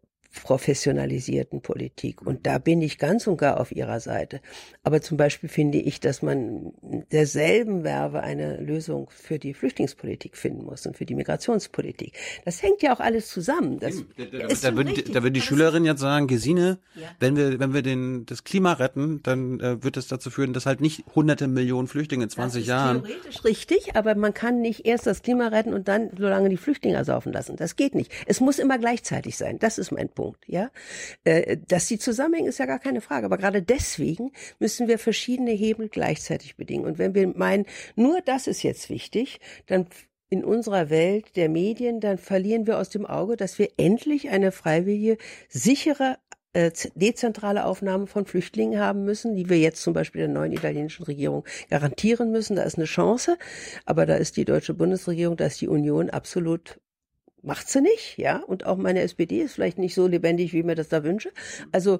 professionalisierten Politik. Und da bin ich ganz und gar auf ihrer Seite. Aber zum Beispiel finde ich, dass man derselben Werbe eine Lösung für die Flüchtlingspolitik finden muss und für die Migrationspolitik. Das hängt ja auch alles zusammen. Das da, da, da, würden, die, da würden die Schülerinnen jetzt sagen, Gesine, ja. wenn wir, wenn wir den, das Klima retten, dann äh, wird es dazu führen, dass halt nicht hunderte Millionen Flüchtlinge in 20 Jahren. Theoretisch richtig, aber man kann nicht erst das Klima retten und dann so lange die Flüchtlinge ersaufen lassen. Das geht nicht. Es muss immer gleichzeitig sein. Das ist mein Punkt. Punkt, ja. Äh, dass sie zusammenhängen, ist ja gar keine Frage. Aber gerade deswegen müssen wir verschiedene Hebel gleichzeitig bedingen. Und wenn wir meinen, nur das ist jetzt wichtig, dann in unserer Welt der Medien, dann verlieren wir aus dem Auge, dass wir endlich eine freiwillige, sichere äh, dezentrale Aufnahme von Flüchtlingen haben müssen, die wir jetzt zum Beispiel der neuen italienischen Regierung garantieren müssen. Da ist eine Chance, aber da ist die deutsche Bundesregierung, da ist die Union absolut macht sie nicht, ja, und auch meine SPD ist vielleicht nicht so lebendig, wie mir das da wünsche. Also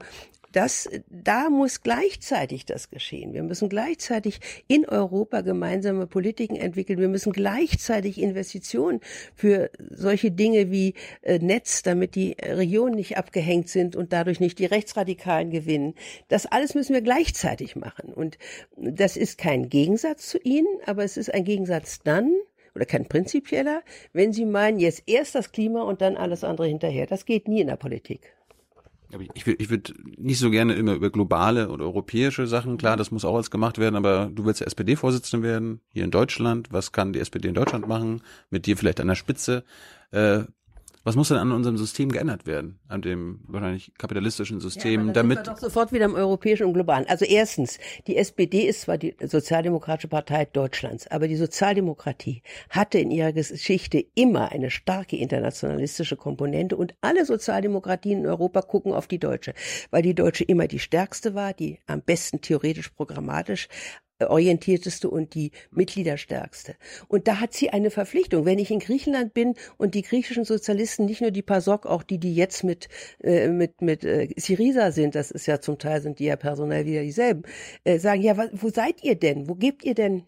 das, da muss gleichzeitig das geschehen. Wir müssen gleichzeitig in Europa gemeinsame Politiken entwickeln. Wir müssen gleichzeitig Investitionen für solche Dinge wie äh, Netz, damit die Regionen nicht abgehängt sind und dadurch nicht die Rechtsradikalen gewinnen. Das alles müssen wir gleichzeitig machen. Und das ist kein Gegensatz zu ihnen, aber es ist ein Gegensatz dann, oder kein prinzipieller, wenn Sie meinen, jetzt erst das Klima und dann alles andere hinterher. Das geht nie in der Politik. Ich würde ich würd nicht so gerne immer über globale oder europäische Sachen, klar, das muss auch alles gemacht werden, aber du willst ja SPD-Vorsitzende werden, hier in Deutschland. Was kann die SPD in Deutschland machen? Mit dir vielleicht an der Spitze. Äh, was muss denn an unserem System geändert werden? An dem wahrscheinlich kapitalistischen System, ja, damit. Sind wir doch sofort wieder im europäischen und globalen. Also erstens, die SPD ist zwar die Sozialdemokratische Partei Deutschlands, aber die Sozialdemokratie hatte in ihrer Geschichte immer eine starke internationalistische Komponente und alle Sozialdemokratien in Europa gucken auf die Deutsche, weil die Deutsche immer die stärkste war, die am besten theoretisch programmatisch orientierteste und die Mitgliederstärkste. Und da hat sie eine Verpflichtung. Wenn ich in Griechenland bin und die griechischen Sozialisten, nicht nur die PASOK, auch die, die jetzt mit, äh, mit, mit äh, Syriza sind, das ist ja zum Teil sind die ja personell wieder dieselben, äh, sagen, ja, wo seid ihr denn? Wo gebt ihr denn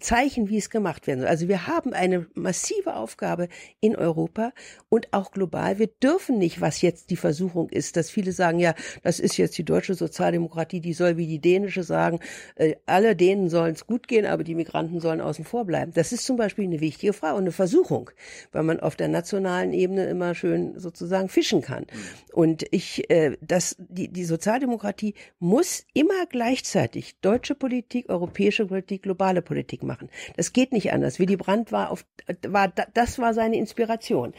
Zeichen, wie es gemacht werden soll. Also wir haben eine massive Aufgabe in Europa und auch global. Wir dürfen nicht, was jetzt die Versuchung ist, dass viele sagen, ja, das ist jetzt die deutsche Sozialdemokratie, die soll wie die dänische sagen, äh, alle Dänen sollen es gut gehen, aber die Migranten sollen außen vor bleiben. Das ist zum Beispiel eine wichtige Frage und eine Versuchung, weil man auf der nationalen Ebene immer schön sozusagen fischen kann. Und ich, äh, das, die, die Sozialdemokratie muss immer gleichzeitig deutsche Politik, europäische Politik, globale Politik machen. Das geht nicht anders. Willy Brandt war auf, war, das war seine Inspiration.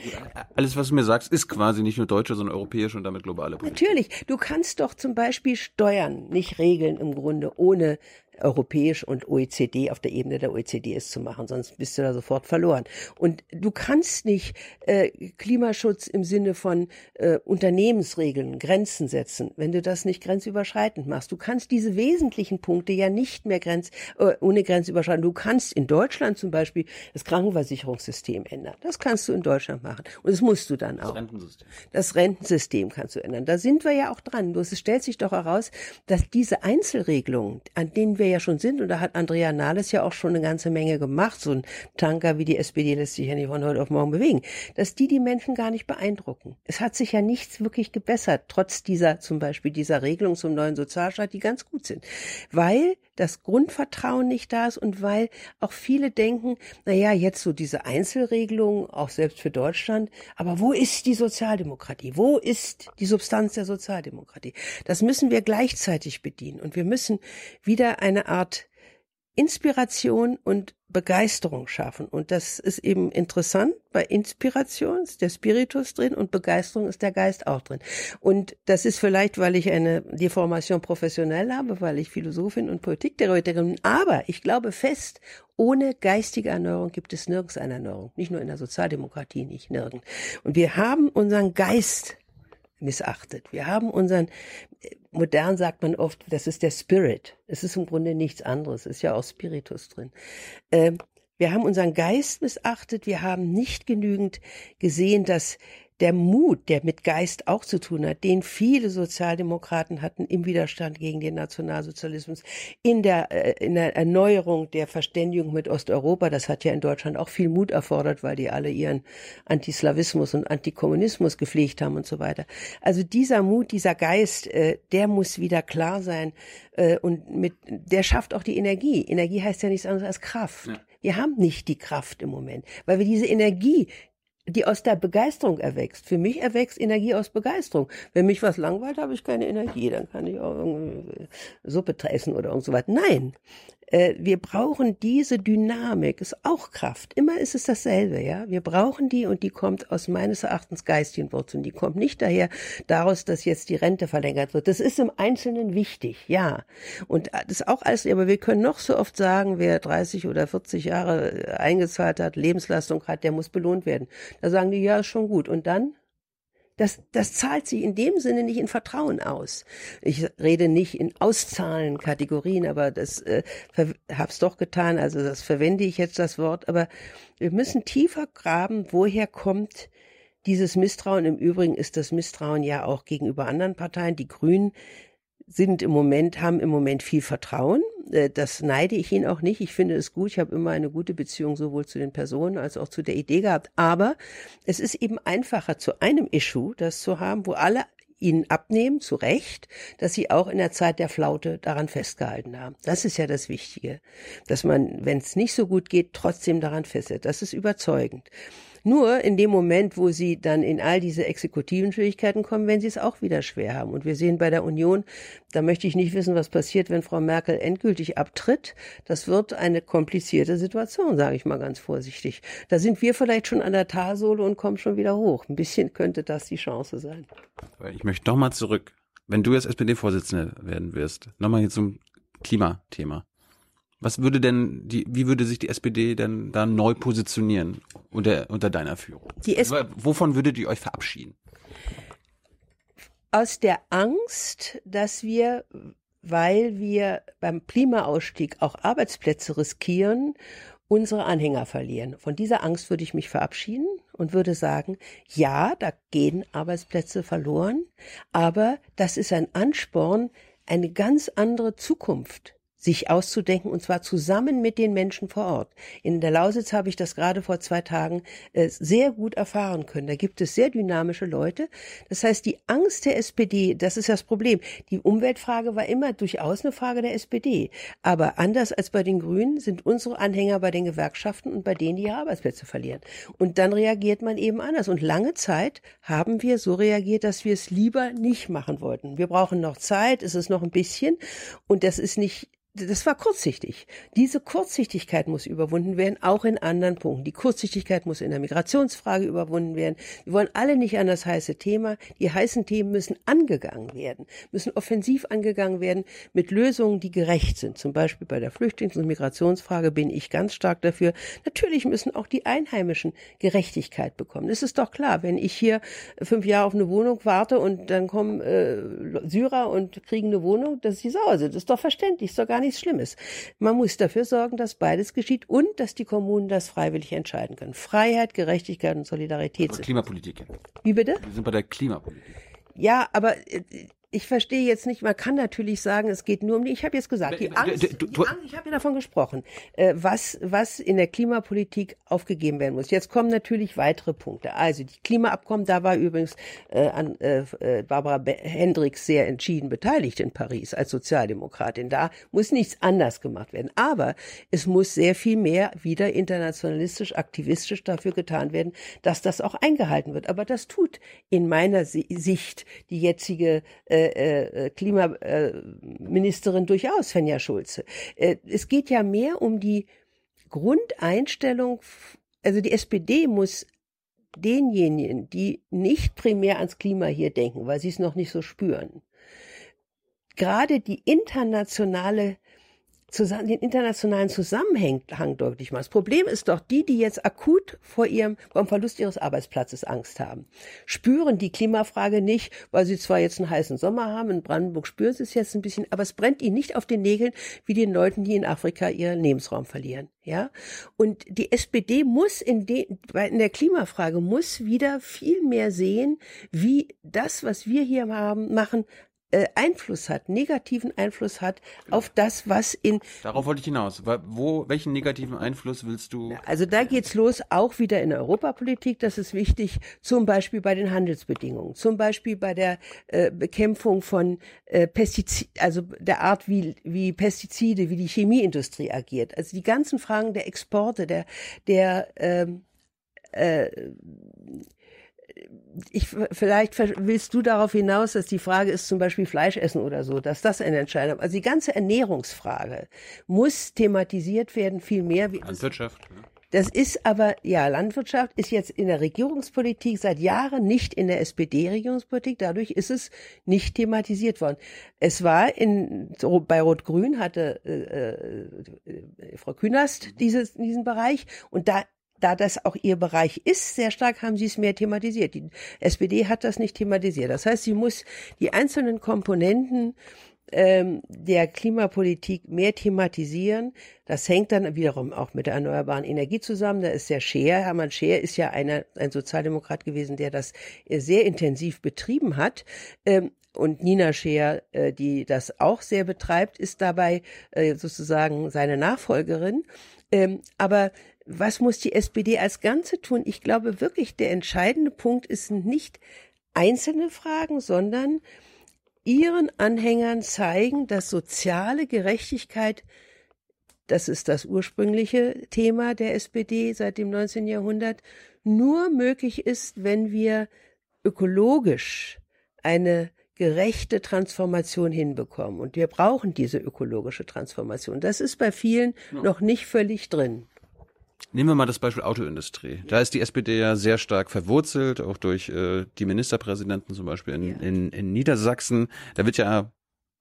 Alles, was du mir sagst, ist quasi nicht nur deutsche, sondern europäische und damit globale Politik. Natürlich. Du kannst doch zum Beispiel Steuern nicht regeln im Grunde ohne europäisch und OECD auf der Ebene der OECD ist zu machen, sonst bist du da sofort verloren. Und du kannst nicht äh, Klimaschutz im Sinne von äh, Unternehmensregeln, Grenzen setzen, wenn du das nicht grenzüberschreitend machst. Du kannst diese wesentlichen Punkte ja nicht mehr grenz, äh, ohne grenzüberschreitend. Du kannst in Deutschland zum Beispiel das Krankenversicherungssystem ändern. Das kannst du in Deutschland machen. Und das musst du dann auch. Das Rentensystem. Das Rentensystem kannst du ändern. Da sind wir ja auch dran. es stellt sich doch heraus, dass diese Einzelregelungen, an denen wir wir ja schon sind, und da hat Andrea Nahles ja auch schon eine ganze Menge gemacht, so ein Tanker wie die SPD lässt sich ja nicht von heute auf morgen bewegen, dass die die Menschen gar nicht beeindrucken. Es hat sich ja nichts wirklich gebessert, trotz dieser zum Beispiel dieser Regelung zum neuen Sozialstaat, die ganz gut sind, weil das Grundvertrauen nicht da ist und weil auch viele denken, na ja, jetzt so diese Einzelregelungen, auch selbst für Deutschland, aber wo ist die Sozialdemokratie? Wo ist die Substanz der Sozialdemokratie? Das müssen wir gleichzeitig bedienen und wir müssen wieder eine Art Inspiration und Begeisterung schaffen. Und das ist eben interessant. Bei Inspiration ist der Spiritus drin und Begeisterung ist der Geist auch drin. Und das ist vielleicht, weil ich eine Deformation professionell habe, weil ich Philosophin und Politiktheoretikerin bin. Aber ich glaube fest, ohne geistige Erneuerung gibt es nirgends eine Erneuerung. Nicht nur in der Sozialdemokratie, nicht nirgends. Und wir haben unseren Geist missachtet. Wir haben unseren, modern sagt man oft, das ist der Spirit. Es ist im Grunde nichts anderes. Es ist ja auch Spiritus drin. Ähm, wir haben unseren Geist missachtet. Wir haben nicht genügend gesehen, dass der Mut, der mit Geist auch zu tun hat, den viele Sozialdemokraten hatten im Widerstand gegen den Nationalsozialismus, in der, äh, in der Erneuerung der Verständigung mit Osteuropa, das hat ja in Deutschland auch viel Mut erfordert, weil die alle ihren Antislawismus und Antikommunismus gepflegt haben und so weiter. Also dieser Mut, dieser Geist, äh, der muss wieder klar sein äh, und mit, der schafft auch die Energie. Energie heißt ja nichts anderes als Kraft. Ja. Wir haben nicht die Kraft im Moment, weil wir diese Energie, die aus der Begeisterung erwächst. Für mich erwächst Energie aus Begeisterung. Wenn mich was langweilt, habe ich keine Energie, dann kann ich auch irgendwie Suppe essen oder irgend so weiter. Nein, wir brauchen diese Dynamik, ist auch Kraft. Immer ist es dasselbe, ja. Wir brauchen die und die kommt aus meines Erachtens geistigen Wurzeln. Die kommt nicht daher daraus, dass jetzt die Rente verlängert wird. Das ist im Einzelnen wichtig, ja. Und das ist auch alles, aber wir können noch so oft sagen, wer 30 oder 40 Jahre äh, eingezahlt hat, Lebensleistung hat, der muss belohnt werden. Da sagen die, ja, ist schon gut. Und dann? Das, das zahlt sich in dem Sinne nicht in Vertrauen aus. Ich rede nicht in Auszahlen Kategorien, aber das äh, hab's doch getan. Also das verwende ich jetzt das Wort. Aber wir müssen tiefer graben, woher kommt dieses Misstrauen. Im Übrigen ist das Misstrauen ja auch gegenüber anderen Parteien. Die Grünen sind im Moment, haben im Moment viel Vertrauen. Äh, das neide ich ihnen auch nicht. Ich finde es gut. Ich habe immer eine gute Beziehung sowohl zu den Personen als auch zu der Idee gehabt. Aber es ist eben einfacher, zu einem Issue das zu haben, wo alle ihnen abnehmen, zu Recht, dass sie auch in der Zeit der Flaute daran festgehalten haben. Das ist ja das Wichtige, dass man, wenn es nicht so gut geht, trotzdem daran festhält. Das ist überzeugend. Nur in dem Moment, wo sie dann in all diese exekutiven Schwierigkeiten kommen, wenn sie es auch wieder schwer haben. Und wir sehen bei der Union, da möchte ich nicht wissen, was passiert, wenn Frau Merkel endgültig abtritt. Das wird eine komplizierte Situation, sage ich mal ganz vorsichtig. Da sind wir vielleicht schon an der Talsohle und kommen schon wieder hoch. Ein bisschen könnte das die Chance sein. Ich möchte nochmal zurück. Wenn du jetzt SPD-Vorsitzende werden wirst, nochmal hier zum Klimathema. Was würde denn die, wie würde sich die SPD denn da neu positionieren unter, unter deiner Führung? Die Wovon würdet ihr euch verabschieden? Aus der Angst, dass wir, weil wir beim Klimaausstieg auch Arbeitsplätze riskieren, unsere Anhänger verlieren. Von dieser Angst würde ich mich verabschieden und würde sagen, ja, da gehen Arbeitsplätze verloren, aber das ist ein Ansporn, eine ganz andere Zukunft sich auszudenken und zwar zusammen mit den Menschen vor Ort. In der Lausitz habe ich das gerade vor zwei Tagen äh, sehr gut erfahren können. Da gibt es sehr dynamische Leute. Das heißt, die Angst der SPD, das ist das Problem. Die Umweltfrage war immer durchaus eine Frage der SPD. Aber anders als bei den Grünen sind unsere Anhänger bei den Gewerkschaften und bei denen, die ihre Arbeitsplätze verlieren. Und dann reagiert man eben anders. Und lange Zeit haben wir so reagiert, dass wir es lieber nicht machen wollten. Wir brauchen noch Zeit, es ist noch ein bisschen. Und das ist nicht das war kurzsichtig. Diese Kurzsichtigkeit muss überwunden werden, auch in anderen Punkten. Die Kurzsichtigkeit muss in der Migrationsfrage überwunden werden. Wir wollen alle nicht an das heiße Thema. Die heißen Themen müssen angegangen werden, müssen offensiv angegangen werden mit Lösungen, die gerecht sind. Zum Beispiel bei der Flüchtlings- und Migrationsfrage bin ich ganz stark dafür. Natürlich müssen auch die Einheimischen Gerechtigkeit bekommen. Es ist doch klar, wenn ich hier fünf Jahre auf eine Wohnung warte und dann kommen äh, Syrer und kriegen eine Wohnung, dass sie sauer sind. Das ist doch verständlich, ist doch gar nicht nichts Schlimmes. Man muss dafür sorgen, dass beides geschieht und dass die Kommunen das freiwillig entscheiden können. Freiheit, Gerechtigkeit und Solidarität. Aber Klimapolitik. Wie bitte? Wir sind bei der Klimapolitik. Ja, aber äh, ich verstehe jetzt nicht, man kann natürlich sagen, es geht nur um die, ich habe jetzt gesagt, die Angst, die Angst ich habe ja davon gesprochen, äh, was, was in der Klimapolitik aufgegeben werden muss. Jetzt kommen natürlich weitere Punkte. Also die Klimaabkommen, da war übrigens äh, an, äh, äh Barbara Hendricks sehr entschieden beteiligt in Paris als Sozialdemokratin. Da muss nichts anders gemacht werden. Aber es muss sehr viel mehr wieder internationalistisch, aktivistisch dafür getan werden, dass das auch eingehalten wird. Aber das tut in meiner Sicht die jetzige äh, äh, äh, Klimaministerin durchaus, Svenja Schulze. Äh, es geht ja mehr um die Grundeinstellung, also die SPD muss denjenigen, die nicht primär ans Klima hier denken, weil sie es noch nicht so spüren, gerade die internationale den internationalen Zusammenhang deutlich machen. Das Problem ist doch, die, die jetzt akut vor ihrem, vor dem Verlust ihres Arbeitsplatzes Angst haben, spüren die Klimafrage nicht, weil sie zwar jetzt einen heißen Sommer haben, in Brandenburg spüren sie es jetzt ein bisschen, aber es brennt ihnen nicht auf den Nägeln, wie den Leuten, die in Afrika ihren Lebensraum verlieren. Ja, und die SPD muss in, de, in der Klimafrage muss wieder viel mehr sehen, wie das, was wir hier haben, machen, äh, Einfluss hat, negativen Einfluss hat genau. auf das, was in. Darauf wollte ich hinaus. Wo, welchen negativen Einfluss willst du? Also da geht's los, auch wieder in Europapolitik. Das ist wichtig, zum Beispiel bei den Handelsbedingungen, zum Beispiel bei der äh, Bekämpfung von äh, Pestiziden, also der Art, wie, wie Pestizide, wie die Chemieindustrie agiert. Also die ganzen Fragen der Exporte, der, der ähm, äh, ich, vielleicht willst du darauf hinaus, dass die Frage ist zum Beispiel Fleisch essen oder so, dass das eine Entscheidung, also die ganze Ernährungsfrage muss thematisiert werden, viel mehr. Wie Landwirtschaft. Das ist aber, ja, Landwirtschaft ist jetzt in der Regierungspolitik seit Jahren nicht in der SPD-Regierungspolitik. Dadurch ist es nicht thematisiert worden. Es war in, bei Rot-Grün hatte äh, äh, Frau Künast dieses, diesen Bereich und da da das auch ihr Bereich ist, sehr stark haben sie es mehr thematisiert. Die SPD hat das nicht thematisiert. Das heißt, sie muss die einzelnen Komponenten ähm, der Klimapolitik mehr thematisieren. Das hängt dann wiederum auch mit der erneuerbaren Energie zusammen. Da ist der Scheer, Hermann Scheer ist ja einer, ein Sozialdemokrat gewesen, der das sehr intensiv betrieben hat. Ähm, und Nina Scheer, äh, die das auch sehr betreibt, ist dabei äh, sozusagen seine Nachfolgerin. Ähm, aber was muss die SPD als Ganze tun? Ich glaube wirklich, der entscheidende Punkt ist nicht einzelne Fragen, sondern ihren Anhängern zeigen, dass soziale Gerechtigkeit, das ist das ursprüngliche Thema der SPD seit dem 19. Jahrhundert, nur möglich ist, wenn wir ökologisch eine gerechte Transformation hinbekommen. Und wir brauchen diese ökologische Transformation. Das ist bei vielen ja. noch nicht völlig drin. Nehmen wir mal das Beispiel Autoindustrie. Da ist die SPD ja sehr stark verwurzelt, auch durch äh, die Ministerpräsidenten zum Beispiel in, ja. in, in Niedersachsen. Da wird ja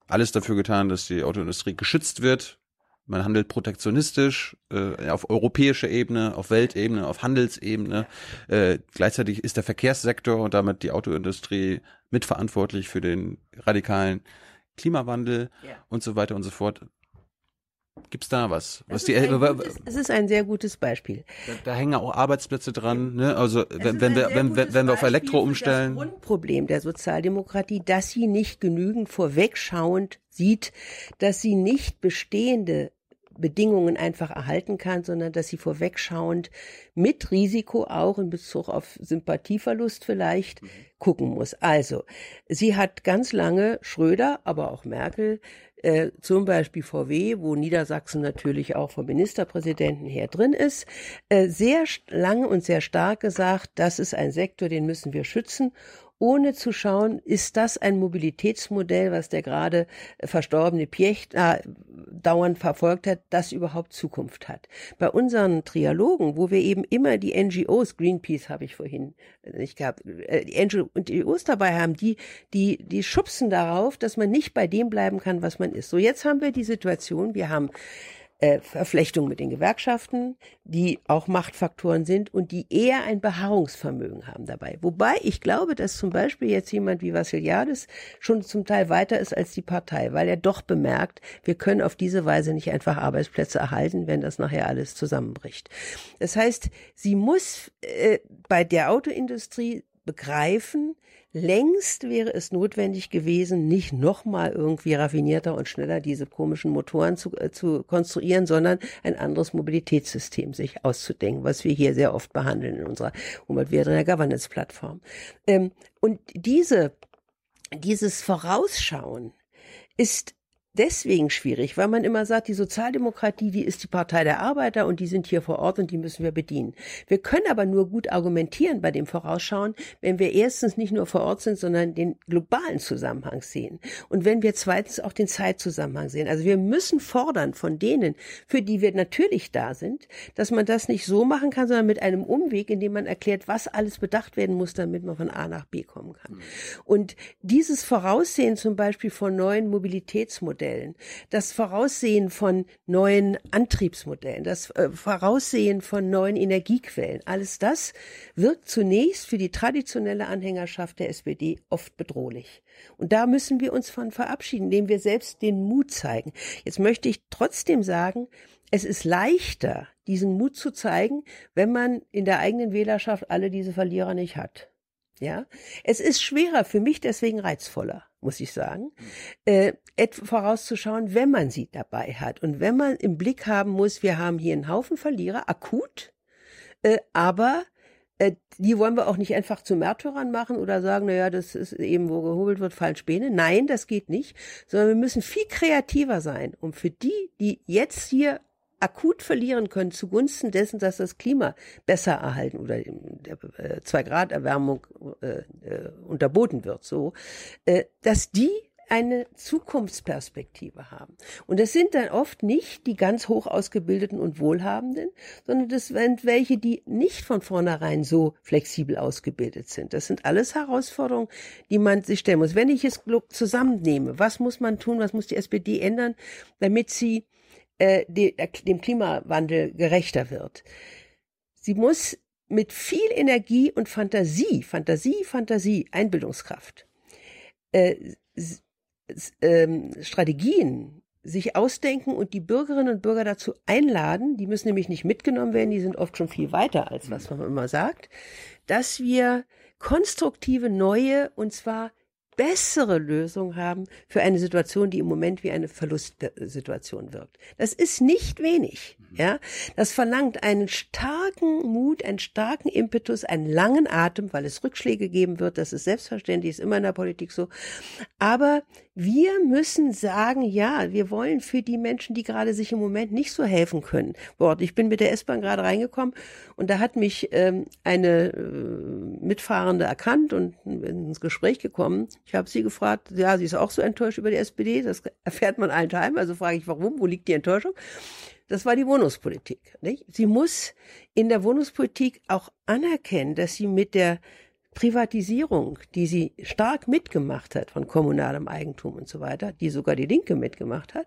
alles dafür getan, dass die Autoindustrie geschützt wird. Man handelt protektionistisch äh, auf europäischer Ebene, auf Weltebene, auf Handelsebene. Äh, gleichzeitig ist der Verkehrssektor und damit die Autoindustrie mitverantwortlich für den radikalen Klimawandel ja. und so weiter und so fort. Gibt's da was? was die, gutes, es ist ein sehr gutes Beispiel. Da, da hängen auch Arbeitsplätze dran. Ne? Also wenn, wenn wir wenn, wenn, wenn wir auf Elektro umstellen. Das Grundproblem der Sozialdemokratie, dass sie nicht genügend vorwegschauend sieht, dass sie nicht bestehende Bedingungen einfach erhalten kann, sondern dass sie vorwegschauend mit Risiko auch in Bezug auf Sympathieverlust vielleicht mhm. gucken muss. Also, sie hat ganz lange Schröder, aber auch Merkel äh, zum Beispiel VW, wo Niedersachsen natürlich auch vom Ministerpräsidenten her drin ist, äh, sehr lange und sehr stark gesagt, das ist ein Sektor, den müssen wir schützen ohne zu schauen, ist das ein Mobilitätsmodell, was der gerade verstorbene Piecht äh, dauernd verfolgt hat, das überhaupt Zukunft hat. Bei unseren Trialogen, wo wir eben immer die NGOs, Greenpeace habe ich vorhin nicht gehabt, äh, die NGOs dabei haben, die, die, die schubsen darauf, dass man nicht bei dem bleiben kann, was man ist. So, jetzt haben wir die Situation, wir haben äh, Verflechtung mit den Gewerkschaften, die auch Machtfaktoren sind und die eher ein Beharrungsvermögen haben dabei. Wobei ich glaube, dass zum Beispiel jetzt jemand wie Vassiliadis schon zum Teil weiter ist als die Partei, weil er doch bemerkt, wir können auf diese Weise nicht einfach Arbeitsplätze erhalten, wenn das nachher alles zusammenbricht. Das heißt, sie muss äh, bei der Autoindustrie begreifen, Längst wäre es notwendig gewesen, nicht nochmal irgendwie raffinierter und schneller diese komischen Motoren zu, äh, zu konstruieren, sondern ein anderes Mobilitätssystem sich auszudenken, was wir hier sehr oft behandeln in unserer Umweltwerter Governance-Plattform. Ähm, und diese, dieses Vorausschauen ist deswegen schwierig, weil man immer sagt, die Sozialdemokratie, die ist die Partei der Arbeiter und die sind hier vor Ort und die müssen wir bedienen. Wir können aber nur gut argumentieren bei dem Vorausschauen, wenn wir erstens nicht nur vor Ort sind, sondern den globalen Zusammenhang sehen. Und wenn wir zweitens auch den Zeitzusammenhang sehen. Also wir müssen fordern von denen, für die wir natürlich da sind, dass man das nicht so machen kann, sondern mit einem Umweg, in dem man erklärt, was alles bedacht werden muss, damit man von A nach B kommen kann. Und dieses Voraussehen zum Beispiel von neuen Mobilitätsmodellen, Geschäftsmodellen, das Voraussehen von neuen Antriebsmodellen, das äh, Voraussehen von neuen Energiequellen, alles das wirkt zunächst für die traditionelle Anhängerschaft der SPD oft bedrohlich. Und da müssen wir uns von verabschieden, indem wir selbst den Mut zeigen. Jetzt möchte ich trotzdem sagen, es ist leichter, diesen Mut zu zeigen, wenn man in der eigenen Wählerschaft alle diese Verlierer nicht hat. Ja, es ist schwerer für mich deswegen reizvoller, muss ich sagen, äh, vorauszuschauen, wenn man sie dabei hat und wenn man im Blick haben muss, wir haben hier einen Haufen Verlierer, akut, äh, aber äh, die wollen wir auch nicht einfach zu Märtyrern machen oder sagen, naja, das ist eben, wo gehobelt wird, fallen Späne. Nein, das geht nicht, sondern wir müssen viel kreativer sein, um für die, die jetzt hier akut verlieren können zugunsten dessen, dass das Klima besser erhalten oder der äh, zwei Grad Erwärmung äh, äh, unterboten wird, so, äh, dass die eine Zukunftsperspektive haben. Und das sind dann oft nicht die ganz hoch ausgebildeten und Wohlhabenden, sondern das sind welche, die nicht von vornherein so flexibel ausgebildet sind. Das sind alles Herausforderungen, die man sich stellen muss. Wenn ich es zusammennehme, was muss man tun, was muss die SPD ändern, damit sie äh, dem Klimawandel gerechter wird. Sie muss mit viel Energie und Fantasie, Fantasie, Fantasie, Einbildungskraft, äh, ähm, Strategien sich ausdenken und die Bürgerinnen und Bürger dazu einladen, die müssen nämlich nicht mitgenommen werden, die sind oft schon viel weiter als was man immer sagt, dass wir konstruktive neue und zwar bessere Lösung haben für eine Situation, die im Moment wie eine Verlustsituation wirkt. Das ist nicht wenig. Ja, das verlangt einen starken Mut, einen starken Impetus, einen langen Atem, weil es Rückschläge geben wird. Das ist selbstverständlich, ist immer in der Politik so. Aber wir müssen sagen, ja, wir wollen für die Menschen, die gerade sich im Moment nicht so helfen können. Wort, ich bin mit der S-Bahn gerade reingekommen und da hat mich ähm, eine äh, Mitfahrende erkannt und ins Gespräch gekommen. Ich habe sie gefragt, ja, sie ist auch so enttäuscht über die SPD, das erfährt man allen Teilen. Also frage ich, warum, wo liegt die Enttäuschung? Das war die Wohnungspolitik. Nicht? Sie muss in der Wohnungspolitik auch anerkennen, dass sie mit der Privatisierung, die sie stark mitgemacht hat von kommunalem Eigentum und so weiter, die sogar die Linke mitgemacht hat,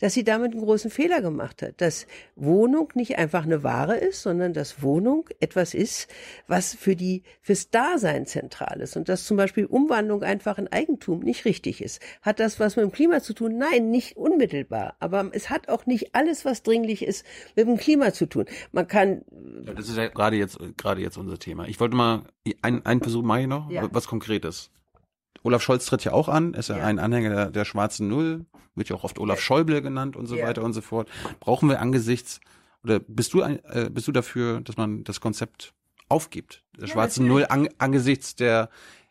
dass sie damit einen großen Fehler gemacht hat, dass Wohnung nicht einfach eine Ware ist, sondern dass Wohnung etwas ist, was für die fürs Dasein zentral ist und dass zum Beispiel Umwandlung einfach in Eigentum nicht richtig ist. Hat das was mit dem Klima zu tun? Nein, nicht unmittelbar. Aber es hat auch nicht alles, was dringlich ist, mit dem Klima zu tun. Man kann. Ja, das ist ja gerade jetzt gerade jetzt unser Thema. Ich wollte mal ein, einen Versuch mache ich noch, ja. was Konkretes. Olaf Scholz tritt ja auch an, ist ja, ja. ein Anhänger der, der, schwarzen Null, wird ja auch oft Olaf Schäuble genannt und so weiter und so fort. Brauchen wir angesichts, oder bist du, äh, bist du dafür, dass man das Konzept aufgibt, der schwarzen Null an, angesichts der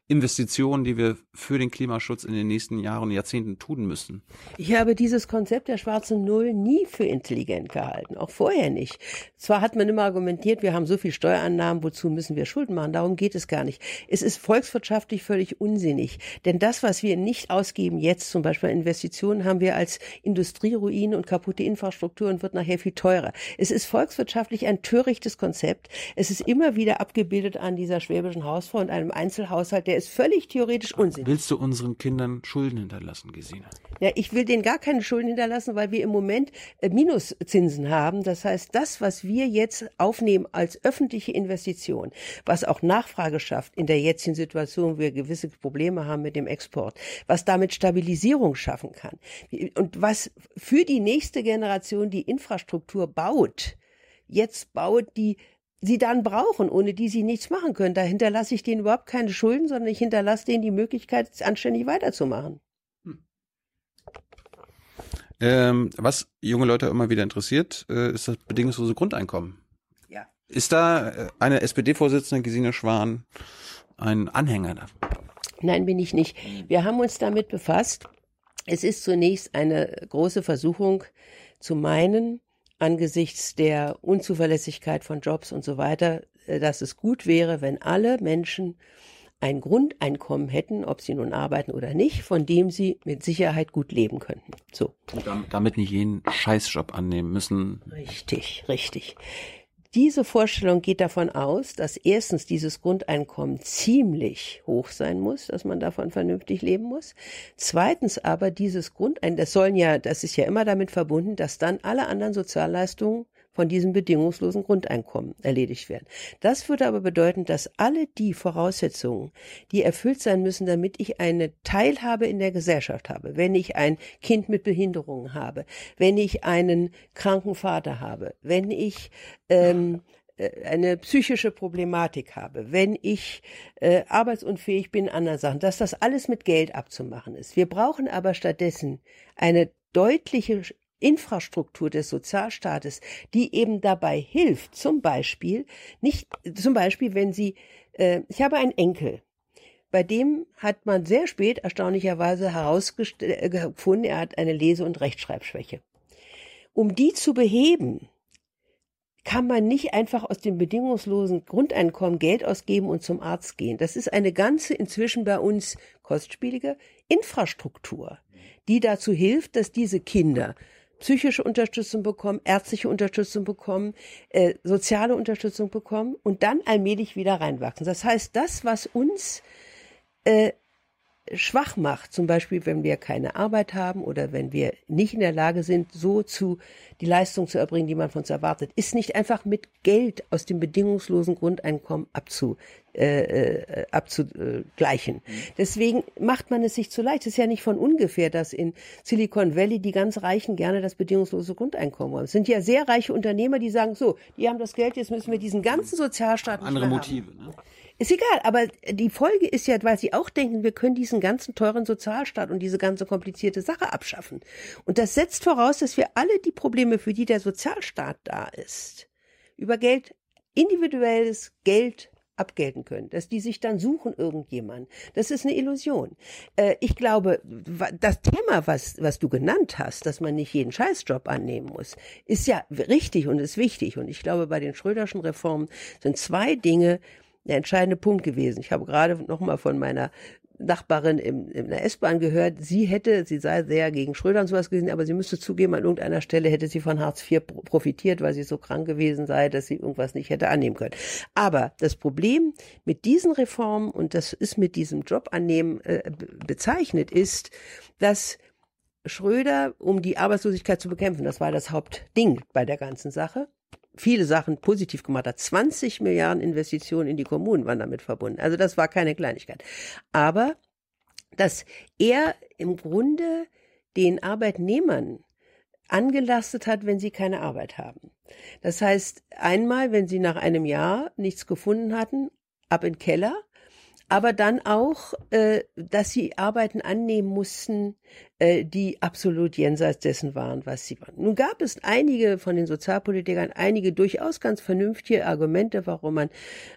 Investitionen, die wir für den Klimaschutz in den nächsten Jahren und Jahrzehnten tun müssen. Ich habe dieses Konzept der schwarzen Null nie für intelligent gehalten, auch vorher nicht. Zwar hat man immer argumentiert, wir haben so viel Steuerannahmen, wozu müssen wir Schulden machen? Darum geht es gar nicht. Es ist volkswirtschaftlich völlig unsinnig, denn das, was wir nicht ausgeben jetzt, zum Beispiel Investitionen, haben wir als Industrieruine und kaputte Infrastruktur und wird nachher viel teurer. Es ist volkswirtschaftlich ein törichtes Konzept. Es ist immer wieder abgebildet an dieser schwäbischen Hausfrau und einem Einzelhaushalt, der ist völlig theoretisch unsinnig. Willst du unseren Kindern Schulden hinterlassen, Gesine? Ja, ich will denen gar keine Schulden hinterlassen, weil wir im Moment äh, Minuszinsen haben. Das heißt, das, was wir jetzt aufnehmen als öffentliche Investition, was auch Nachfrage schafft in der jetzigen Situation, wo wir gewisse Probleme haben mit dem Export, was damit Stabilisierung schaffen kann und was für die nächste Generation die Infrastruktur baut, jetzt baut die sie dann brauchen, ohne die sie nichts machen können. Da hinterlasse ich denen überhaupt keine Schulden, sondern ich hinterlasse denen die Möglichkeit, anständig weiterzumachen. Hm. Ähm, was junge Leute immer wieder interessiert, äh, ist das bedingungslose Grundeinkommen. Ja. Ist da äh, eine SPD-Vorsitzende, Gesine Schwan, ein Anhänger davon? Nein, bin ich nicht. Wir haben uns damit befasst. Es ist zunächst eine große Versuchung zu meinen, angesichts der Unzuverlässigkeit von Jobs und so weiter, äh, dass es gut wäre, wenn alle Menschen ein Grundeinkommen hätten, ob sie nun arbeiten oder nicht, von dem sie mit Sicherheit gut leben könnten. So. Und damit nicht jeden Scheißjob annehmen müssen. Richtig, richtig. Diese Vorstellung geht davon aus, dass erstens dieses Grundeinkommen ziemlich hoch sein muss, dass man davon vernünftig leben muss. Zweitens aber dieses Grundeinkommen, das sollen ja, das ist ja immer damit verbunden, dass dann alle anderen Sozialleistungen von diesem bedingungslosen Grundeinkommen erledigt werden. Das würde aber bedeuten, dass alle die Voraussetzungen, die erfüllt sein müssen, damit ich eine Teilhabe in der Gesellschaft habe, wenn ich ein Kind mit Behinderungen habe, wenn ich einen kranken Vater habe, wenn ich ähm, äh, eine psychische Problematik habe, wenn ich äh, arbeitsunfähig bin, anderen Sachen, dass das alles mit Geld abzumachen ist. Wir brauchen aber stattdessen eine deutliche Infrastruktur des Sozialstaates, die eben dabei hilft, zum Beispiel, nicht, zum Beispiel, wenn Sie, äh, ich habe einen Enkel, bei dem hat man sehr spät erstaunlicherweise herausgefunden, er hat eine Lese- und Rechtschreibschwäche. Um die zu beheben, kann man nicht einfach aus dem bedingungslosen Grundeinkommen Geld ausgeben und zum Arzt gehen. Das ist eine ganze inzwischen bei uns kostspielige Infrastruktur, die dazu hilft, dass diese Kinder psychische Unterstützung bekommen, ärztliche Unterstützung bekommen, äh, soziale Unterstützung bekommen und dann allmählich wieder reinwachsen. Das heißt, das, was uns äh, schwach macht, zum Beispiel wenn wir keine Arbeit haben oder wenn wir nicht in der Lage sind, so zu die Leistung zu erbringen, die man von uns erwartet, ist nicht einfach mit Geld aus dem bedingungslosen Grundeinkommen abzu, äh, äh, abzugleichen. Deswegen macht man es sich zu leicht. Es ist ja nicht von ungefähr, dass in Silicon Valley die ganz Reichen gerne das bedingungslose Grundeinkommen haben. Es sind ja sehr reiche Unternehmer, die sagen, so, die haben das Geld, jetzt müssen wir diesen ganzen Sozialstaat Andere Motive, ne? Ist egal, aber die Folge ist ja, weil sie auch denken, wir können diesen ganzen teuren Sozialstaat und diese ganze komplizierte Sache abschaffen. Und das setzt voraus, dass wir alle die Probleme, für die der Sozialstaat da ist, über Geld, individuelles Geld abgelten können, dass die sich dann suchen irgendjemand. Das ist eine Illusion. Äh, ich glaube, das Thema, was, was du genannt hast, dass man nicht jeden Scheißjob annehmen muss, ist ja richtig und ist wichtig. Und ich glaube, bei den Schröderschen Reformen sind zwei Dinge, der entscheidende Punkt gewesen. Ich habe gerade noch mal von meiner Nachbarin im, in der S-Bahn gehört, sie hätte, sie sei sehr gegen Schröder und sowas gewesen, aber sie müsste zugeben, an irgendeiner Stelle hätte sie von Hartz IV profitiert, weil sie so krank gewesen sei, dass sie irgendwas nicht hätte annehmen können. Aber das Problem mit diesen Reformen, und das ist mit diesem Job annehmen äh, bezeichnet, ist, dass Schröder, um die Arbeitslosigkeit zu bekämpfen, das war das Hauptding bei der ganzen Sache, viele Sachen positiv gemacht hat. 20 Milliarden Investitionen in die Kommunen waren damit verbunden. Also das war keine Kleinigkeit. Aber dass er im Grunde den Arbeitnehmern angelastet hat, wenn sie keine Arbeit haben. Das heißt, einmal, wenn sie nach einem Jahr nichts gefunden hatten, ab in den Keller aber dann auch, äh, dass sie Arbeiten annehmen mussten, äh, die absolut jenseits dessen waren, was sie waren. Nun gab es einige von den Sozialpolitikern, einige durchaus ganz vernünftige Argumente, warum man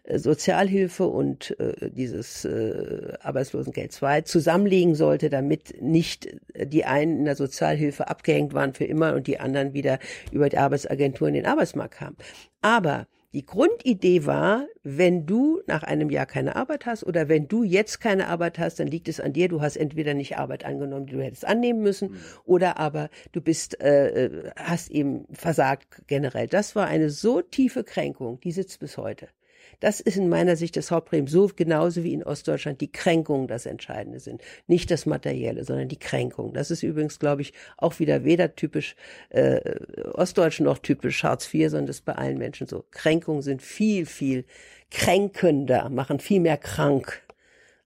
äh, Sozialhilfe und äh, dieses äh, Arbeitslosengeld 2 zusammenlegen sollte, damit nicht die einen in der Sozialhilfe abgehängt waren für immer und die anderen wieder über die Arbeitsagentur in den Arbeitsmarkt kamen. Aber die Grundidee war, wenn du nach einem Jahr keine Arbeit hast oder wenn du jetzt keine Arbeit hast, dann liegt es an dir. Du hast entweder nicht Arbeit angenommen, die du hättest annehmen müssen, mhm. oder aber du bist, äh, äh, hast eben versagt generell. Das war eine so tiefe Kränkung, die sitzt bis heute. Das ist in meiner Sicht das Hauptproblem. So genauso wie in Ostdeutschland die Kränkungen das Entscheidende sind. Nicht das Materielle, sondern die Kränkung. Das ist übrigens, glaube ich, auch wieder weder typisch äh, Ostdeutschen noch typisch Hartz IV, sondern das ist bei allen Menschen so. Kränkungen sind viel, viel kränkender, machen viel mehr krank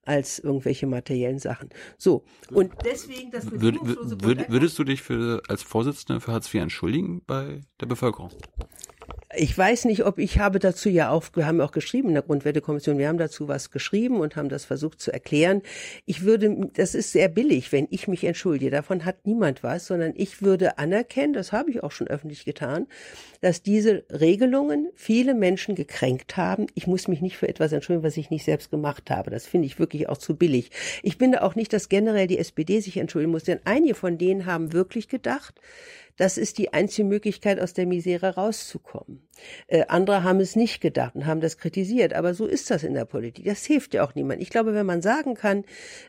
als irgendwelche materiellen Sachen. So, und deswegen das Würde, würd, Würdest du dich für, als Vorsitzende für Hartz IV entschuldigen bei der Bevölkerung? Ich weiß nicht, ob ich habe dazu ja auch, wir haben auch geschrieben in der Grundwertekommission, wir haben dazu was geschrieben und haben das versucht zu erklären. Ich würde, das ist sehr billig, wenn ich mich entschuldige. Davon hat niemand was, sondern ich würde anerkennen, das habe ich auch schon öffentlich getan, dass diese Regelungen viele Menschen gekränkt haben. Ich muss mich nicht für etwas entschuldigen, was ich nicht selbst gemacht habe. Das finde ich wirklich auch zu billig. Ich finde auch nicht, dass generell die SPD sich entschuldigen muss, denn einige von denen haben wirklich gedacht, das ist die einzige Möglichkeit, aus der Misere rauszukommen. Äh, andere haben es nicht gedacht und haben das kritisiert, aber so ist das in der Politik. Das hilft ja auch niemand. Ich glaube, wenn man sagen kann,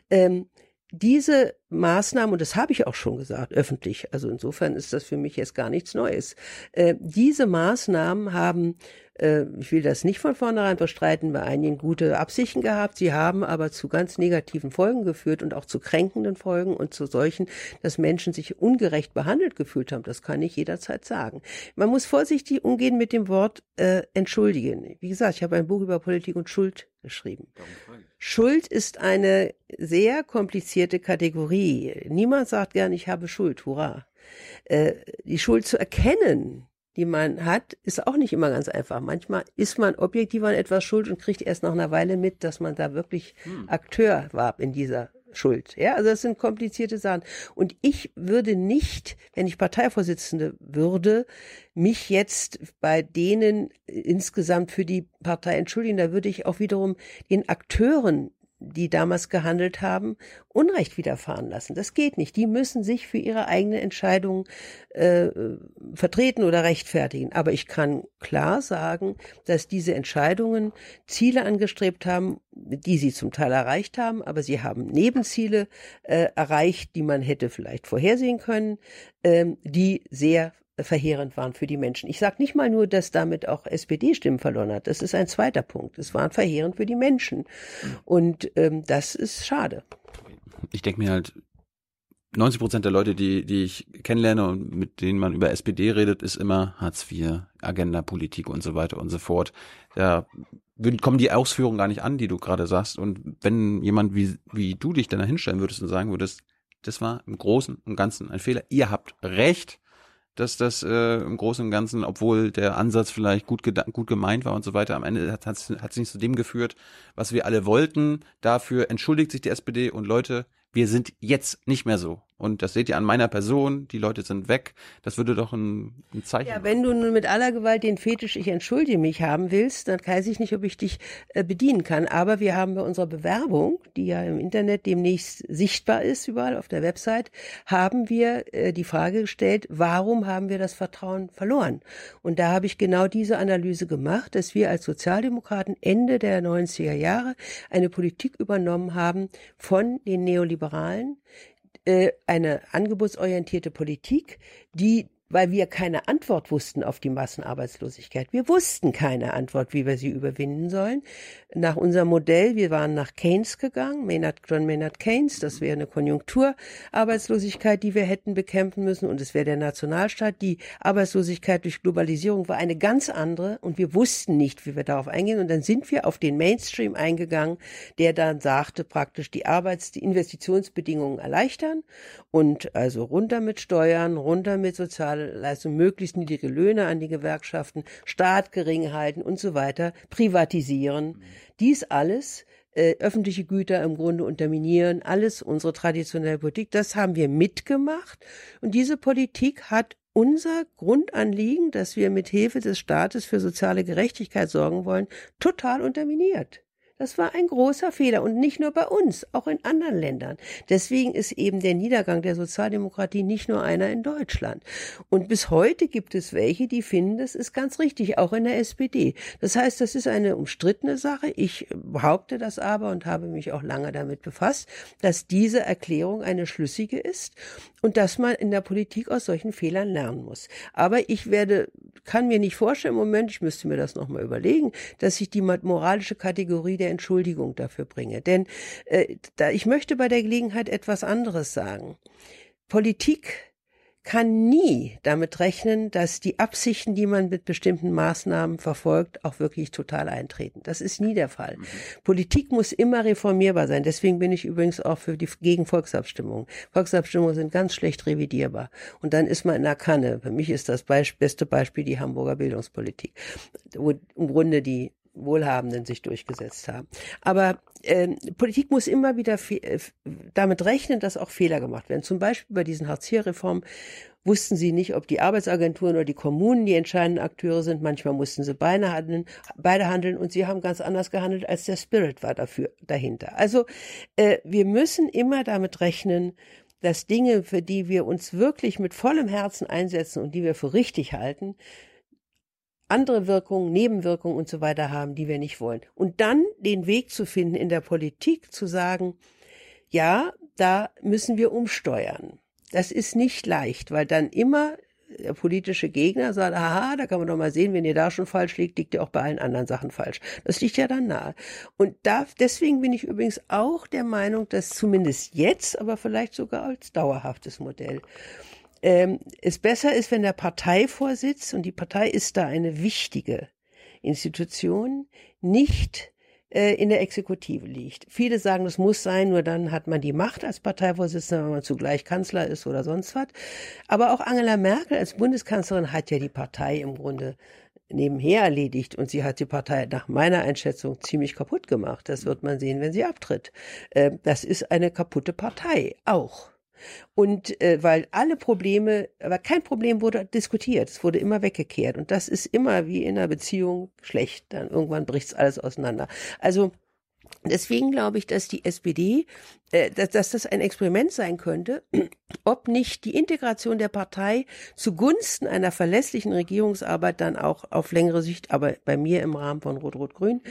ähm, diese Maßnahmen, und das habe ich auch schon gesagt, öffentlich, also insofern ist das für mich jetzt gar nichts Neues, äh, diese Maßnahmen haben äh, ich will das nicht von vornherein bestreiten, bei einigen gute Absichten gehabt. Sie haben aber zu ganz negativen Folgen geführt und auch zu kränkenden Folgen und zu solchen, dass Menschen sich ungerecht behandelt gefühlt haben. Das kann ich jederzeit sagen. Man muss vorsichtig umgehen mit dem Wort äh, entschuldigen. Wie gesagt, ich habe ein Buch über Politik und Schuld geschrieben. Schuld ist eine sehr komplizierte Kategorie. Niemand sagt gern, ich habe Schuld, hurra. Äh, die Schuld zu erkennen, die man hat, ist auch nicht immer ganz einfach. Manchmal ist man objektiv an etwas schuld und kriegt erst nach einer Weile mit, dass man da wirklich hm. Akteur war in dieser Schuld. Ja, also das sind komplizierte Sachen. Und ich würde nicht, wenn ich Parteivorsitzende würde, mich jetzt bei denen insgesamt für die Partei entschuldigen. Da würde ich auch wiederum den Akteuren die damals gehandelt haben, Unrecht widerfahren lassen. Das geht nicht. Die müssen sich für ihre eigene Entscheidung äh, vertreten oder rechtfertigen. Aber ich kann klar sagen, dass diese Entscheidungen Ziele angestrebt haben, die sie zum Teil erreicht haben, aber sie haben Nebenziele äh, erreicht, die man hätte vielleicht vorhersehen können, ähm, die sehr verheerend waren für die Menschen. Ich sage nicht mal nur, dass damit auch SPD Stimmen verloren hat. Das ist ein zweiter Punkt. Es waren verheerend für die Menschen. Und ähm, das ist schade. Ich denke mir halt, 90 Prozent der Leute, die, die ich kennenlerne und mit denen man über SPD redet, ist immer Hartz IV, Agenda, Politik und so weiter und so fort. Da kommen die Ausführungen gar nicht an, die du gerade sagst. Und wenn jemand wie, wie du dich dann da hinstellen würdest und sagen würdest, das war im Großen und Ganzen ein Fehler, ihr habt recht, dass das äh, im Großen und Ganzen, obwohl der Ansatz vielleicht gut, gut gemeint war und so weiter, am Ende hat es hat, nicht zu dem geführt, was wir alle wollten. Dafür entschuldigt sich die SPD und Leute, wir sind jetzt nicht mehr so. Und das seht ihr an meiner Person, die Leute sind weg. Das würde doch ein, ein Zeichen Ja, wenn du nun mit aller Gewalt den Fetisch ich entschuldige mich haben willst, dann weiß ich nicht, ob ich dich äh, bedienen kann. Aber wir haben bei unserer Bewerbung, die ja im Internet demnächst sichtbar ist, überall auf der Website, haben wir äh, die Frage gestellt, warum haben wir das Vertrauen verloren? Und da habe ich genau diese Analyse gemacht, dass wir als Sozialdemokraten Ende der 90er Jahre eine Politik übernommen haben von den Neoliberalen, eine angebotsorientierte Politik, die weil wir keine Antwort wussten auf die Massenarbeitslosigkeit. Wir wussten keine Antwort, wie wir sie überwinden sollen. Nach unserem Modell, wir waren nach Keynes gegangen, Maynard, John Maynard Keynes, das wäre eine Konjunkturarbeitslosigkeit, die wir hätten bekämpfen müssen und es wäre der Nationalstaat. Die Arbeitslosigkeit durch Globalisierung war eine ganz andere und wir wussten nicht, wie wir darauf eingehen und dann sind wir auf den Mainstream eingegangen, der dann sagte praktisch die Arbeits-, die Investitionsbedingungen erleichtern und also runter mit Steuern, runter mit sozialen Sozialleistungen, möglichst niedrige Löhne an die Gewerkschaften, Staat gering halten und so weiter, privatisieren. Mhm. Dies alles äh, öffentliche Güter im Grunde unterminieren, alles unsere traditionelle Politik, das haben wir mitgemacht. Und diese Politik hat unser Grundanliegen, dass wir mit Hilfe des Staates für soziale Gerechtigkeit sorgen wollen, total unterminiert. Das war ein großer Fehler und nicht nur bei uns, auch in anderen Ländern. Deswegen ist eben der Niedergang der Sozialdemokratie nicht nur einer in Deutschland. Und bis heute gibt es welche, die finden, das ist ganz richtig, auch in der SPD. Das heißt, das ist eine umstrittene Sache. Ich behaupte das aber und habe mich auch lange damit befasst, dass diese Erklärung eine schlüssige ist und dass man in der Politik aus solchen Fehlern lernen muss. Aber ich werde, kann mir nicht vorstellen Moment, ich müsste mir das nochmal überlegen, dass ich die moralische Kategorie der Entschuldigung dafür bringe. Denn äh, da, ich möchte bei der Gelegenheit etwas anderes sagen. Politik kann nie damit rechnen, dass die Absichten, die man mit bestimmten Maßnahmen verfolgt, auch wirklich total eintreten. Das ist nie der Fall. Mhm. Politik muss immer reformierbar sein. Deswegen bin ich übrigens auch für die gegen Volksabstimmungen. Volksabstimmungen sind ganz schlecht revidierbar. Und dann ist man in der Kanne. Für mich ist das beste Beispiel die Hamburger Bildungspolitik, wo im Grunde die Wohlhabenden sich durchgesetzt haben. Aber äh, Politik muss immer wieder äh, damit rechnen, dass auch Fehler gemacht werden. Zum Beispiel bei diesen Hartz-IV-Reformen wussten sie nicht, ob die Arbeitsagenturen oder die Kommunen die entscheidenden Akteure sind. Manchmal mussten sie beide handeln, beide handeln und sie haben ganz anders gehandelt, als der Spirit war dafür dahinter. Also äh, wir müssen immer damit rechnen, dass Dinge, für die wir uns wirklich mit vollem Herzen einsetzen und die wir für richtig halten, andere Wirkungen, Nebenwirkungen und so weiter haben, die wir nicht wollen. Und dann den Weg zu finden in der Politik zu sagen, ja, da müssen wir umsteuern. Das ist nicht leicht, weil dann immer der politische Gegner sagt, aha, da kann man doch mal sehen, wenn ihr da schon falsch liegt, liegt ihr auch bei allen anderen Sachen falsch. Das liegt ja dann nahe. Und da, deswegen bin ich übrigens auch der Meinung, dass zumindest jetzt, aber vielleicht sogar als dauerhaftes Modell, ähm, es besser ist, wenn der Parteivorsitz, und die Partei ist da eine wichtige Institution, nicht äh, in der Exekutive liegt. Viele sagen, das muss sein, nur dann hat man die Macht als Parteivorsitzender, wenn man zugleich Kanzler ist oder sonst was. Aber auch Angela Merkel als Bundeskanzlerin hat ja die Partei im Grunde nebenher erledigt und sie hat die Partei nach meiner Einschätzung ziemlich kaputt gemacht. Das wird man sehen, wenn sie abtritt. Äh, das ist eine kaputte Partei auch. Und äh, weil alle Probleme, aber kein Problem wurde diskutiert, es wurde immer weggekehrt. Und das ist immer wie in einer Beziehung schlecht. Dann irgendwann bricht's alles auseinander. Also Deswegen glaube ich, dass die SPD, äh, dass, dass das ein Experiment sein könnte, *clears throat* ob nicht die Integration der Partei zugunsten einer verlässlichen Regierungsarbeit dann auch auf längere Sicht, aber bei mir im Rahmen von Rot-Rot-Grün,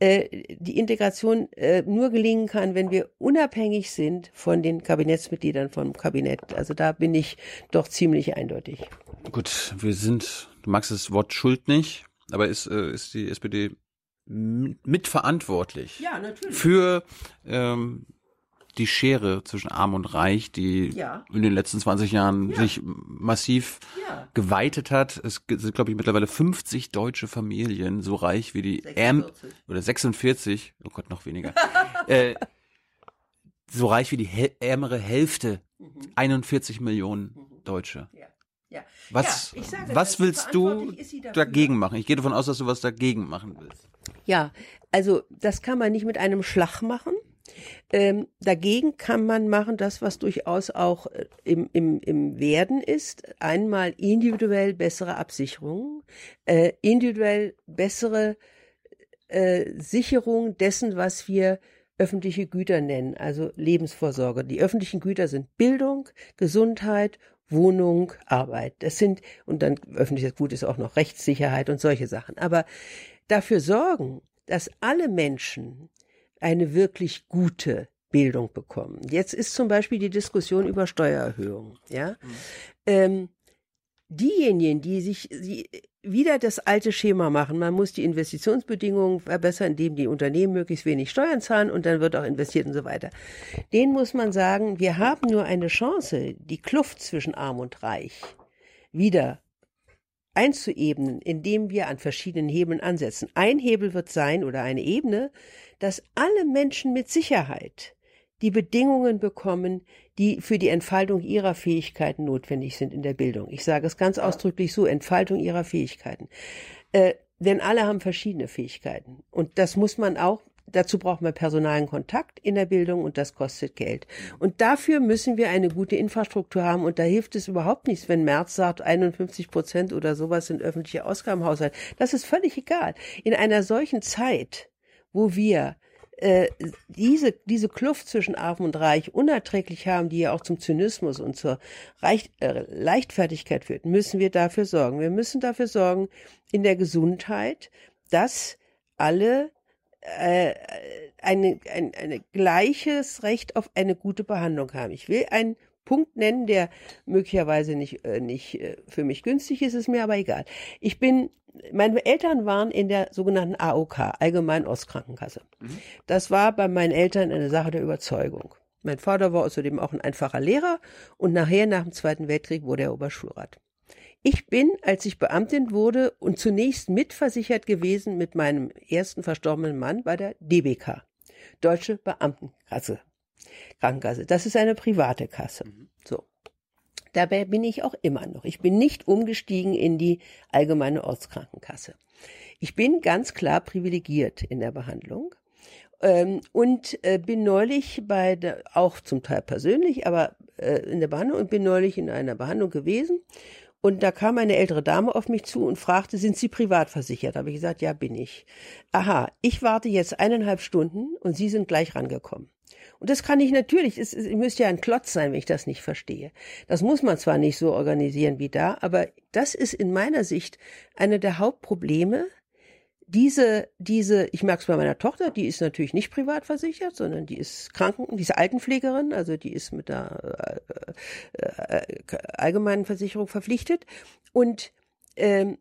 äh, die Integration äh, nur gelingen kann, wenn wir unabhängig sind von den Kabinettsmitgliedern vom Kabinett. Also da bin ich doch ziemlich eindeutig. Gut, wir sind, du magst das Wort Schuld nicht, aber ist, äh, ist die SPD mitverantwortlich ja, natürlich. für ähm, die Schere zwischen Arm und Reich, die ja. in den letzten 20 Jahren ja. sich massiv ja. geweitet hat. Es sind, glaube ich, mittlerweile 50 deutsche Familien so reich wie die 46. oder 46, oh Gott, noch weniger, *laughs* äh, so reich wie die ärmere Hälfte, mhm. 41 Millionen mhm. Deutsche. Ja. Ja. Was, sage, was willst du dagegen machen? Ich gehe davon aus, dass du was dagegen machen willst. Ja, also das kann man nicht mit einem Schlag machen. Ähm, dagegen kann man machen das, was durchaus auch äh, im, im, im Werden ist. Einmal individuell bessere Absicherung, äh, individuell bessere äh, Sicherung dessen, was wir öffentliche Güter nennen, also Lebensvorsorge. Die öffentlichen Güter sind Bildung, Gesundheit, Wohnung, Arbeit. Das sind, und dann öffentliches Gut ist auch noch Rechtssicherheit und solche Sachen. Aber dafür sorgen, dass alle Menschen eine wirklich gute Bildung bekommen. Jetzt ist zum Beispiel die Diskussion über Steuererhöhungen. Ja, mhm. ähm, diejenigen, die sich die wieder das alte Schema machen, man muss die Investitionsbedingungen verbessern, indem die Unternehmen möglichst wenig Steuern zahlen und dann wird auch investiert und so weiter. Den muss man sagen, wir haben nur eine Chance, die Kluft zwischen Arm und Reich wieder einzuebnen, indem wir an verschiedenen Hebeln ansetzen. Ein Hebel wird sein oder eine Ebene, dass alle Menschen mit Sicherheit die Bedingungen bekommen, die für die Entfaltung ihrer Fähigkeiten notwendig sind in der Bildung. Ich sage es ganz ausdrücklich so, Entfaltung ihrer Fähigkeiten. Äh, denn alle haben verschiedene Fähigkeiten. Und das muss man auch Dazu braucht man personalen Kontakt in der Bildung und das kostet Geld. Und dafür müssen wir eine gute Infrastruktur haben und da hilft es überhaupt nichts, wenn Merz sagt, 51 Prozent oder sowas sind öffentliche Ausgaben. Das ist völlig egal. In einer solchen Zeit, wo wir äh, diese, diese Kluft zwischen Arm und Reich unerträglich haben, die ja auch zum Zynismus und zur Reich, äh, Leichtfertigkeit führt, müssen wir dafür sorgen. Wir müssen dafür sorgen in der Gesundheit, dass alle äh, eine, ein, ein gleiches Recht auf eine gute Behandlung haben. Ich will einen Punkt nennen, der möglicherweise nicht, äh, nicht äh, für mich günstig ist, ist mir aber egal. Ich bin, meine Eltern waren in der sogenannten AOK, Allgemeinen Ostkrankenkasse. Mhm. Das war bei meinen Eltern eine Sache der Überzeugung. Mein Vater war außerdem auch ein einfacher Lehrer und nachher nach dem Zweiten Weltkrieg wurde er Oberschulrat. Ich bin, als ich Beamtin wurde und zunächst mitversichert gewesen mit meinem ersten verstorbenen Mann bei der DBK, Deutsche Beamtenkasse, Krankenkasse. Das ist eine private Kasse. Mhm. So. Dabei bin ich auch immer noch. Ich bin nicht umgestiegen in die allgemeine Ortskrankenkasse. Ich bin ganz klar privilegiert in der Behandlung ähm, und äh, bin neulich bei der, auch zum Teil persönlich, aber äh, in der Behandlung und bin neulich in einer Behandlung gewesen und da kam eine ältere Dame auf mich zu und fragte, sind Sie privat versichert? Habe ich gesagt, ja, bin ich. Aha, ich warte jetzt eineinhalb Stunden und Sie sind gleich rangekommen. Und das kann ich natürlich, es, es müsste ja ein Klotz sein, wenn ich das nicht verstehe. Das muss man zwar nicht so organisieren wie da, aber das ist in meiner Sicht eine der Hauptprobleme, diese, diese, ich merke es bei meiner Tochter, die ist natürlich nicht privat versichert, sondern die ist Kranken, die ist Altenpflegerin, also die ist mit der äh, äh, allgemeinen Versicherung verpflichtet. Und ähm,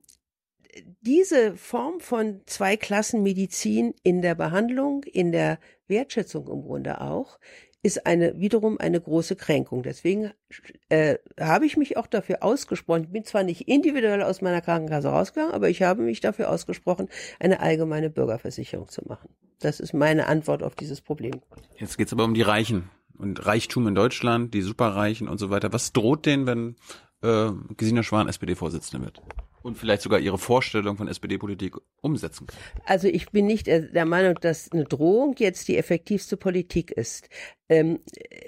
diese Form von Zweiklassenmedizin in der Behandlung, in der Wertschätzung im Grunde auch, ist eine wiederum eine große Kränkung. Deswegen äh, habe ich mich auch dafür ausgesprochen. Ich bin zwar nicht individuell aus meiner Krankenkasse rausgegangen, aber ich habe mich dafür ausgesprochen, eine allgemeine Bürgerversicherung zu machen. Das ist meine Antwort auf dieses Problem. Jetzt geht es aber um die Reichen und Reichtum in Deutschland, die Superreichen und so weiter. Was droht denen, wenn äh, Gesina Schwan SPD-Vorsitzende wird? und vielleicht sogar ihre Vorstellung von SPD-Politik umsetzen kann. Also ich bin nicht der Meinung, dass eine Drohung jetzt die effektivste Politik ist. Ähm,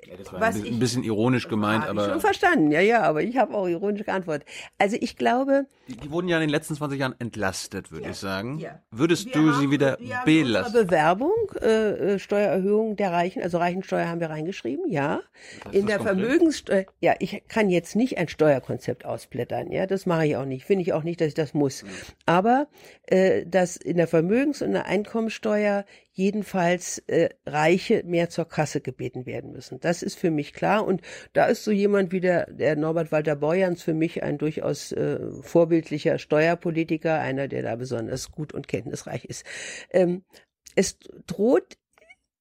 ja, das war ein, ich, bisschen ironisch gemeint, aber. Ich schon verstanden, ja, ja, aber ich habe auch ironisch geantwortet. Also ich glaube. Die, die, wurden ja in den letzten 20 Jahren entlastet, würde ja, ich sagen. Ja. Würdest wir du haben, sie wieder wir belasten? Bewerbung, äh, äh, Steuererhöhung der Reichen, also Reichensteuer haben wir reingeschrieben, ja. In der Vermögenssteuer, ja, ich kann jetzt nicht ein Steuerkonzept ausblättern, ja, das mache ich auch nicht, finde ich auch nicht, dass ich das muss. Mhm. Aber äh, dass in der Vermögens- und der Einkommensteuer jedenfalls äh, Reiche mehr zur Kasse gebeten werden müssen. Das ist für mich klar. Und da ist so jemand wie der, der Norbert Walter Borjans für mich ein durchaus äh, vorbildlicher Steuerpolitiker, einer, der da besonders gut und kenntnisreich ist. Ähm, es droht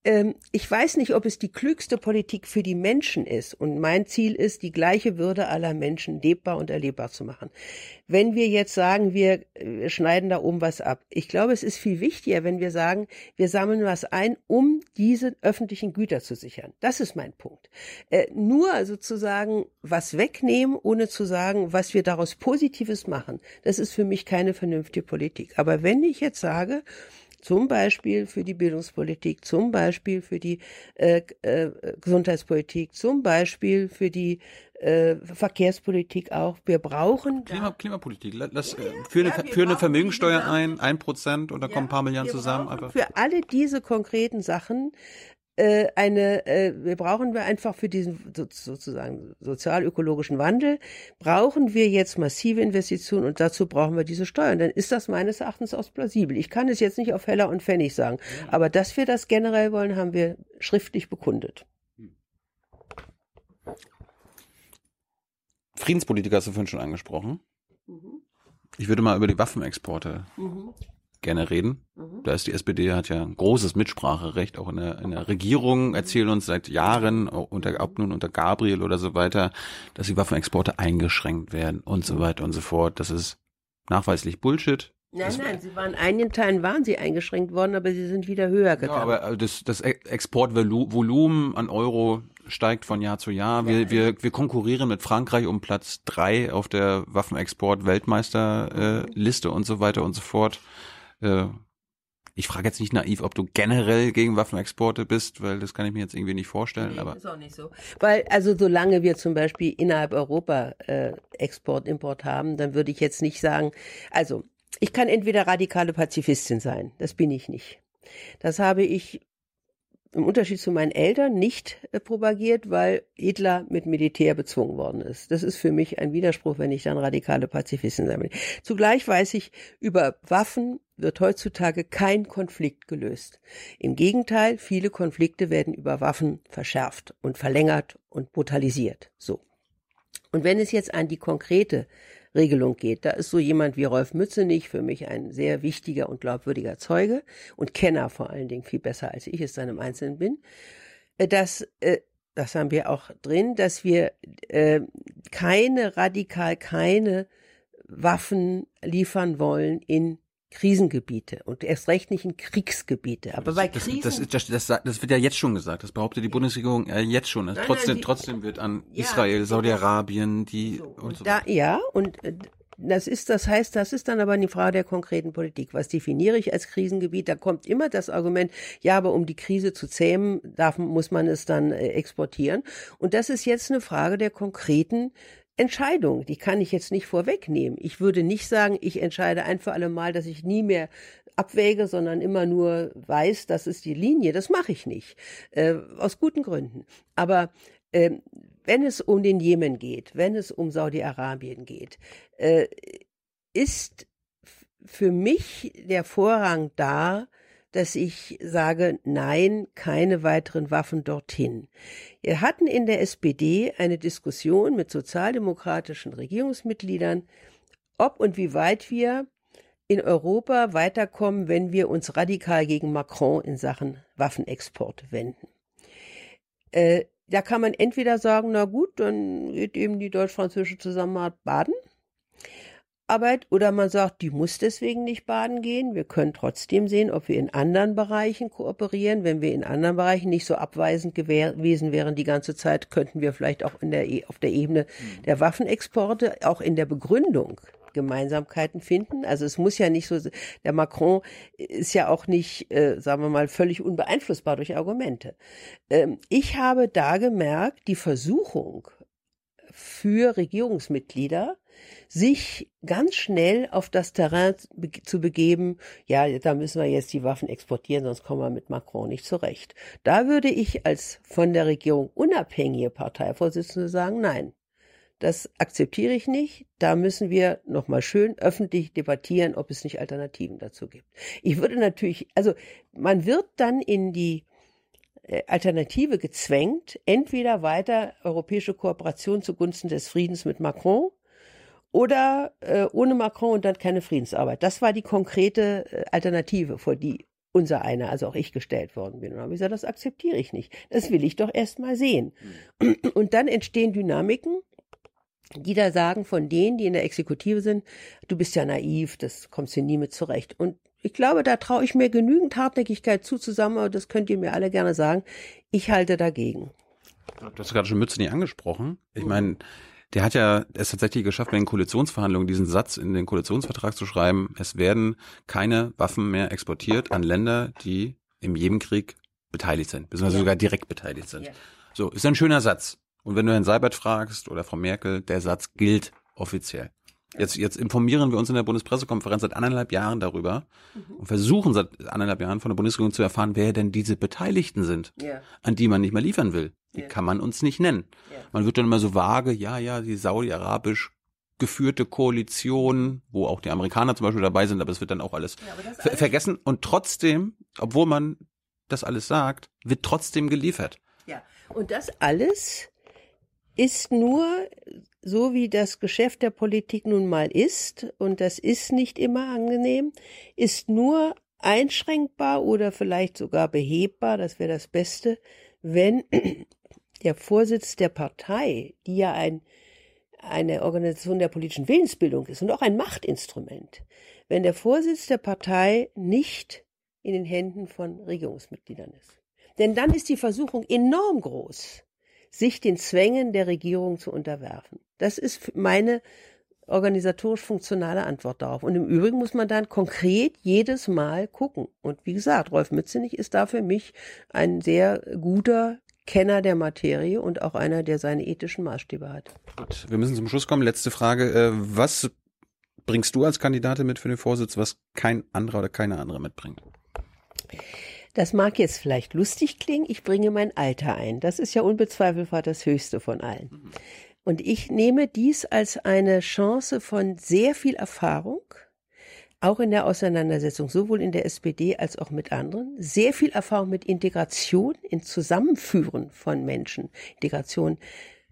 ähm, ich weiß nicht, ob es die klügste Politik für die Menschen ist. Und mein Ziel ist, die gleiche Würde aller Menschen lebbar und erlebbar zu machen. Wenn wir jetzt sagen, wir, schneiden da oben was ab. Ich glaube, es ist viel wichtiger, wenn wir sagen, wir sammeln was ein, um diese öffentlichen Güter zu sichern. Das ist mein Punkt. Äh, nur sozusagen was wegnehmen, ohne zu sagen, was wir daraus Positives machen, das ist für mich keine vernünftige Politik. Aber wenn ich jetzt sage, zum Beispiel für die Bildungspolitik, zum Beispiel für die äh, äh, Gesundheitspolitik, zum Beispiel für die äh, Verkehrspolitik auch. Wir brauchen Klima, Klimapolitik. Lass, ja, für, eine, ja, für eine Vermögensteuer ein, ein Prozent und da ja, kommen ein paar Milliarden zusammen. Einfach. Für alle diese konkreten Sachen äh, eine, äh, wir brauchen wir einfach für diesen sozusagen sozialökologischen Wandel, brauchen wir jetzt massive Investitionen und dazu brauchen wir diese Steuern. Dann ist das meines Erachtens auch plausibel. Ich kann es jetzt nicht auf Heller und Pfennig sagen, aber dass wir das generell wollen, haben wir schriftlich bekundet. Friedenspolitiker hast du vorhin schon angesprochen. Mhm. Ich würde mal über die Waffenexporte mhm gerne reden. Mhm. Da ist die SPD hat ja ein großes Mitspracherecht auch in der, in der Regierung, erzählen uns seit Jahren, unter, ob nun unter Gabriel oder so weiter, dass die Waffenexporte eingeschränkt werden und so weiter und so fort. Das ist nachweislich Bullshit. Nein, nein, sie waren einigen Teilen waren sie eingeschränkt worden, aber sie sind wieder höher gegangen. Ja, aber das, das Exportvolumen an Euro steigt von Jahr zu Jahr. Wir, wir, wir konkurrieren mit Frankreich um Platz drei auf der Waffenexport-Weltmeisterliste äh, und so weiter und so fort. Äh, ich frage jetzt nicht naiv, ob du generell gegen Waffenexporte bist, weil das kann ich mir jetzt irgendwie nicht vorstellen. Nee, aber ist auch nicht so. Weil also solange wir zum Beispiel innerhalb Europa äh, Export, Import haben, dann würde ich jetzt nicht sagen, also ich kann entweder radikale Pazifistin sein, das bin ich nicht. Das habe ich im Unterschied zu meinen Eltern nicht äh, propagiert, weil Hitler mit Militär bezwungen worden ist. Das ist für mich ein Widerspruch, wenn ich dann radikale Pazifistin sein will. Zugleich weiß ich, über Waffen wird heutzutage kein Konflikt gelöst. Im Gegenteil, viele Konflikte werden über Waffen verschärft und verlängert und brutalisiert. So. Und wenn es jetzt an die konkrete Regelung geht. Da ist so jemand wie Rolf Mützenich für mich ein sehr wichtiger und glaubwürdiger Zeuge und Kenner vor allen Dingen viel besser als ich es dann im Einzelnen bin. Äh, dass, äh, das haben wir auch drin, dass wir äh, keine radikal keine Waffen liefern wollen in Krisengebiete und erst recht nicht in Kriegsgebiete. Aber das, bei Krisen das, das, das, das, wird ja jetzt schon gesagt. Das behauptet die Bundesregierung äh, jetzt schon. Nein, trotzdem, nein, trotzdem wird an ja, Israel, Saudi-Arabien, die so, und so. Da, ja, und äh, das ist, das heißt, das ist dann aber eine Frage der konkreten Politik. Was definiere ich als Krisengebiet? Da kommt immer das Argument, ja, aber um die Krise zu zähmen, darf, muss man es dann äh, exportieren. Und das ist jetzt eine Frage der konkreten Entscheidung, die kann ich jetzt nicht vorwegnehmen. Ich würde nicht sagen, ich entscheide ein für alle Mal, dass ich nie mehr abwäge, sondern immer nur weiß, das ist die Linie. Das mache ich nicht. Äh, aus guten Gründen. Aber äh, wenn es um den Jemen geht, wenn es um Saudi-Arabien geht, äh, ist für mich der Vorrang da, dass ich sage, nein, keine weiteren Waffen dorthin. Wir hatten in der SPD eine Diskussion mit sozialdemokratischen Regierungsmitgliedern, ob und wie weit wir in Europa weiterkommen, wenn wir uns radikal gegen Macron in Sachen Waffenexport wenden. Äh, da kann man entweder sagen, na gut, dann geht eben die deutsch-französische Zusammenarbeit baden. Arbeit oder man sagt, die muss deswegen nicht baden gehen. Wir können trotzdem sehen, ob wir in anderen Bereichen kooperieren. Wenn wir in anderen Bereichen nicht so abweisend gewesen wären die ganze Zeit, könnten wir vielleicht auch in der, e, auf der Ebene mhm. der Waffenexporte, auch in der Begründung Gemeinsamkeiten finden. Also es muss ja nicht so, der Macron ist ja auch nicht, äh, sagen wir mal, völlig unbeeinflussbar durch Argumente. Ähm, ich habe da gemerkt, die Versuchung für Regierungsmitglieder, sich ganz schnell auf das Terrain zu begeben, ja, da müssen wir jetzt die Waffen exportieren, sonst kommen wir mit Macron nicht zurecht. Da würde ich als von der Regierung unabhängige Parteivorsitzende sagen, nein, das akzeptiere ich nicht. Da müssen wir nochmal schön öffentlich debattieren, ob es nicht Alternativen dazu gibt. Ich würde natürlich, also man wird dann in die äh, Alternative gezwängt, entweder weiter europäische Kooperation zugunsten des Friedens mit Macron oder äh, ohne Macron und dann keine Friedensarbeit. Das war die konkrete äh, Alternative, vor die unser einer, also auch ich gestellt worden bin. Und habe ich gesagt, das akzeptiere ich nicht. Das will ich doch erst mal sehen. Hm. Und dann entstehen Dynamiken, die da sagen von denen, die in der Exekutive sind, du bist ja naiv, das kommst du nie mit zurecht. Und ich glaube, da traue ich mir genügend Hartnäckigkeit zu zusammen, aber das könnt ihr mir alle gerne sagen. Ich halte dagegen. Du hast gerade schon Mütze nicht angesprochen. Ich meine, der hat ja es tatsächlich geschafft, bei den Koalitionsverhandlungen diesen Satz in den Koalitionsvertrag zu schreiben, es werden keine Waffen mehr exportiert an Länder, die im Jemenkrieg beteiligt sind, beziehungsweise ja. sogar direkt beteiligt sind. Ja. So, ist ein schöner Satz. Und wenn du Herrn Seibert fragst oder Frau Merkel, der Satz gilt offiziell. Jetzt, jetzt informieren wir uns in der Bundespressekonferenz seit anderthalb Jahren darüber mhm. und versuchen seit anderthalb Jahren von der Bundesregierung zu erfahren, wer denn diese Beteiligten sind, ja. an die man nicht mehr liefern will. Die ja. kann man uns nicht nennen. Ja. Man wird dann immer so vage, ja, ja, die saudi-arabisch geführte Koalition, wo auch die Amerikaner zum Beispiel dabei sind, aber es wird dann auch alles, ver vergessen. Und trotzdem, obwohl man das alles sagt, wird trotzdem geliefert. Ja, und das alles ist nur so wie das Geschäft der Politik nun mal ist, und das ist nicht immer angenehm, ist nur einschränkbar oder vielleicht sogar behebbar, das wäre das Beste, wenn *clears throat* der Vorsitz der Partei, die ja ein, eine Organisation der politischen Willensbildung ist und auch ein Machtinstrument, wenn der Vorsitz der Partei nicht in den Händen von Regierungsmitgliedern ist. Denn dann ist die Versuchung enorm groß, sich den Zwängen der Regierung zu unterwerfen. Das ist meine organisatorisch funktionale Antwort darauf. Und im Übrigen muss man dann konkret jedes Mal gucken. Und wie gesagt, Rolf Mützenich ist da für mich ein sehr guter Kenner der Materie und auch einer, der seine ethischen Maßstäbe hat. Gut, wir müssen zum Schluss kommen. Letzte Frage. Äh, was bringst du als Kandidatin mit für den Vorsitz, was kein anderer oder keine andere mitbringt? Das mag jetzt vielleicht lustig klingen, ich bringe mein Alter ein. Das ist ja unbezweifelbar das Höchste von allen. Und ich nehme dies als eine Chance von sehr viel Erfahrung, auch in der Auseinandersetzung, sowohl in der SPD als auch mit anderen, sehr viel Erfahrung mit Integration, in Zusammenführen von Menschen, Integration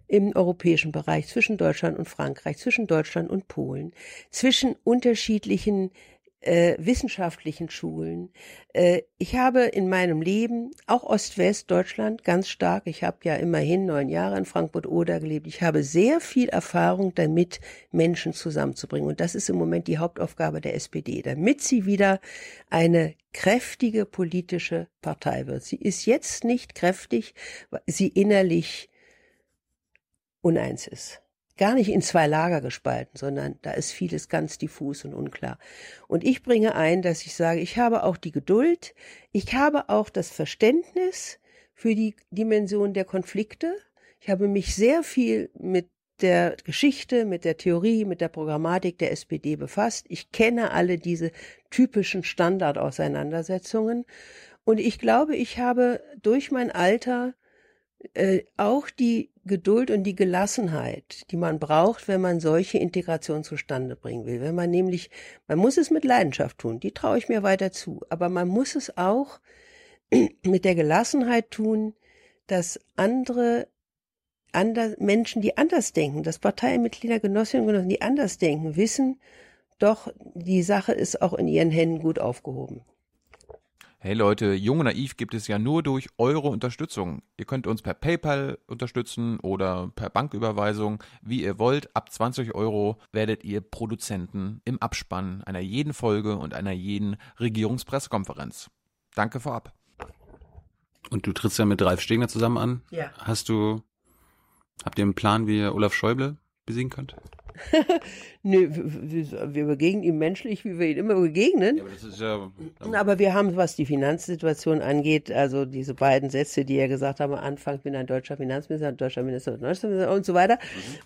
im europäischen Bereich zwischen Deutschland und Frankreich, zwischen Deutschland und Polen, zwischen unterschiedlichen äh, wissenschaftlichen Schulen. Äh, ich habe in meinem Leben auch Ost-West Deutschland ganz stark. Ich habe ja immerhin neun Jahre in Frankfurt-Oder gelebt. Ich habe sehr viel Erfahrung damit, Menschen zusammenzubringen. Und das ist im Moment die Hauptaufgabe der SPD, damit sie wieder eine kräftige politische Partei wird. Sie ist jetzt nicht kräftig, weil sie innerlich uneins ist gar nicht in zwei Lager gespalten, sondern da ist vieles ganz diffus und unklar. Und ich bringe ein, dass ich sage, ich habe auch die Geduld, ich habe auch das Verständnis für die Dimension der Konflikte. Ich habe mich sehr viel mit der Geschichte, mit der Theorie, mit der Programmatik der SPD befasst. Ich kenne alle diese typischen Standardauseinandersetzungen. Und ich glaube, ich habe durch mein Alter äh, auch die Geduld und die Gelassenheit, die man braucht, wenn man solche Integration zustande bringen will. Wenn man nämlich, man muss es mit Leidenschaft tun, die traue ich mir weiter zu, aber man muss es auch *clears throat* mit der Gelassenheit tun, dass andere anders, Menschen, die anders denken, dass Parteimitglieder, Genossinnen und Genossen, die anders denken, wissen, doch die Sache ist auch in ihren Händen gut aufgehoben. Hey Leute, Jung und Naiv gibt es ja nur durch eure Unterstützung. Ihr könnt uns per PayPal unterstützen oder per Banküberweisung, wie ihr wollt. Ab 20 Euro werdet ihr Produzenten im Abspann einer jeden Folge und einer jeden Regierungspressekonferenz. Danke vorab. Und du trittst ja mit Ralf Stegner zusammen an. Ja. Hast du, habt ihr einen Plan, wie ihr Olaf Schäuble besiegen könnt? *laughs* Nö, wir wir begegnen ihm menschlich, wie wir ihm immer begegnen. aber das ist ja. Aber wir haben, was die Finanzsituation angeht, also diese beiden Sätze, die er gesagt hat am Anfang, bin ein deutscher Finanzminister, ein deutscher Minister, ein deutscher Minister und so weiter.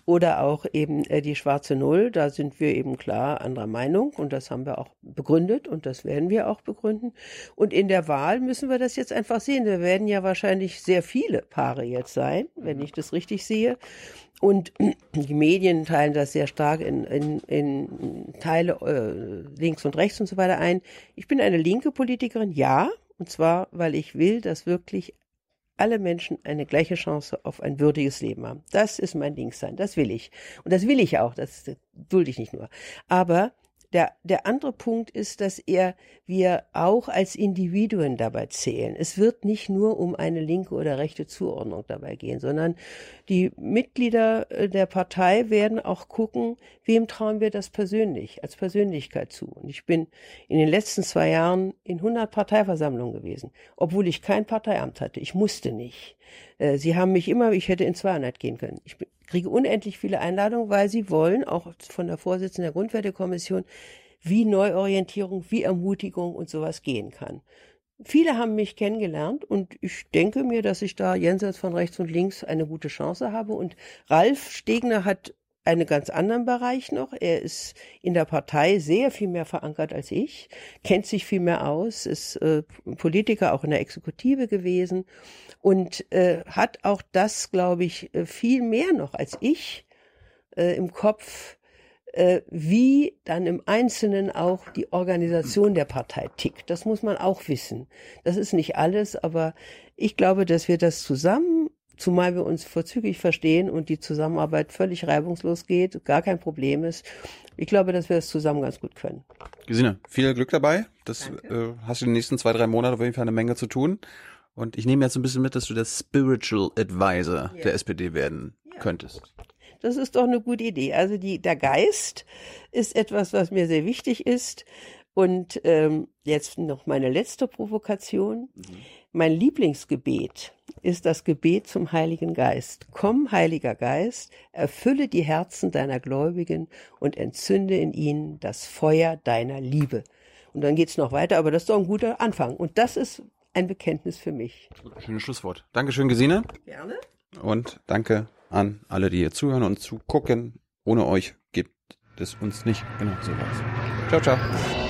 Oder auch eben äh, die schwarze Null, da sind wir eben klar anderer Meinung und das haben wir auch begründet und das werden wir auch begründen. Und in der Wahl müssen wir das jetzt einfach sehen. Wir werden ja wahrscheinlich sehr viele Paare jetzt sein, wenn ich das richtig sehe. Und *clears throat* die Medien teilen das sehr stark in, in, in Teile äh, links und rechts und so weiter ein. Ich bin eine linke Politikerin, ja, und zwar, weil ich will, dass wirklich alle Menschen eine gleiche Chance auf ein würdiges Leben haben. Das ist mein Linkssein, das will ich. Und das will ich auch, das dulde ich nicht nur. Aber der, der andere Punkt ist, dass er, wir auch als Individuen dabei zählen. Es wird nicht nur um eine linke oder rechte Zuordnung dabei gehen, sondern die Mitglieder äh, der Partei werden auch gucken, wem trauen wir das persönlich, als Persönlichkeit zu. Und ich bin in den letzten zwei Jahren in 100 Parteiversammlungen gewesen, obwohl ich kein Parteiamt hatte. Ich musste nicht. Äh, Sie haben mich immer, ich hätte in 200 gehen können. Ich kriege unendlich viele Einladungen, weil sie wollen, auch von der Vorsitzenden der Grundwertekommission, wie Neuorientierung, wie Ermutigung und sowas gehen kann. Viele haben mich kennengelernt und ich denke mir, dass ich da jenseits von rechts und links eine gute Chance habe. Und Ralf Stegner hat einen ganz anderen Bereich noch. Er ist in der Partei sehr viel mehr verankert als ich, kennt sich viel mehr aus, ist äh, Politiker auch in der Exekutive gewesen und äh, hat auch das, glaube ich, äh, viel mehr noch als ich äh, im Kopf, äh, wie dann im Einzelnen auch die Organisation der Partei tickt. Das muss man auch wissen. Das ist nicht alles, aber ich glaube, dass wir das zusammen zumal wir uns vorzüglich verstehen und die Zusammenarbeit völlig reibungslos geht, gar kein Problem ist. Ich glaube, dass wir das zusammen ganz gut können. Gesine, viel Glück dabei. Das äh, hast du in den nächsten zwei, drei Monaten auf jeden Fall eine Menge zu tun. Und ich nehme jetzt ein bisschen mit, dass du der Spiritual Advisor Ja. der SPD werden könntest. Das ist doch eine gute Idee. Also die, der Geist ist etwas, was mir sehr wichtig ist. Und ähm, jetzt noch meine letzte Provokation. Mein Lieblingsgebet ist das Gebet zum Heiligen Geist. Komm, Heiliger Geist, erfülle die Herzen deiner Gläubigen und entzünde in ihnen das Feuer deiner Liebe. Und dann geht's noch weiter, aber das ist doch ein guter Anfang. Und das ist ein Bekenntnis für mich. Schönes Schlusswort. Dankeschön, Gesine. Gerne. Und danke an alle, die hier zuhören und zugucken. Ohne euch gibt es uns nicht. Genau, so war's. Ciao, ciao.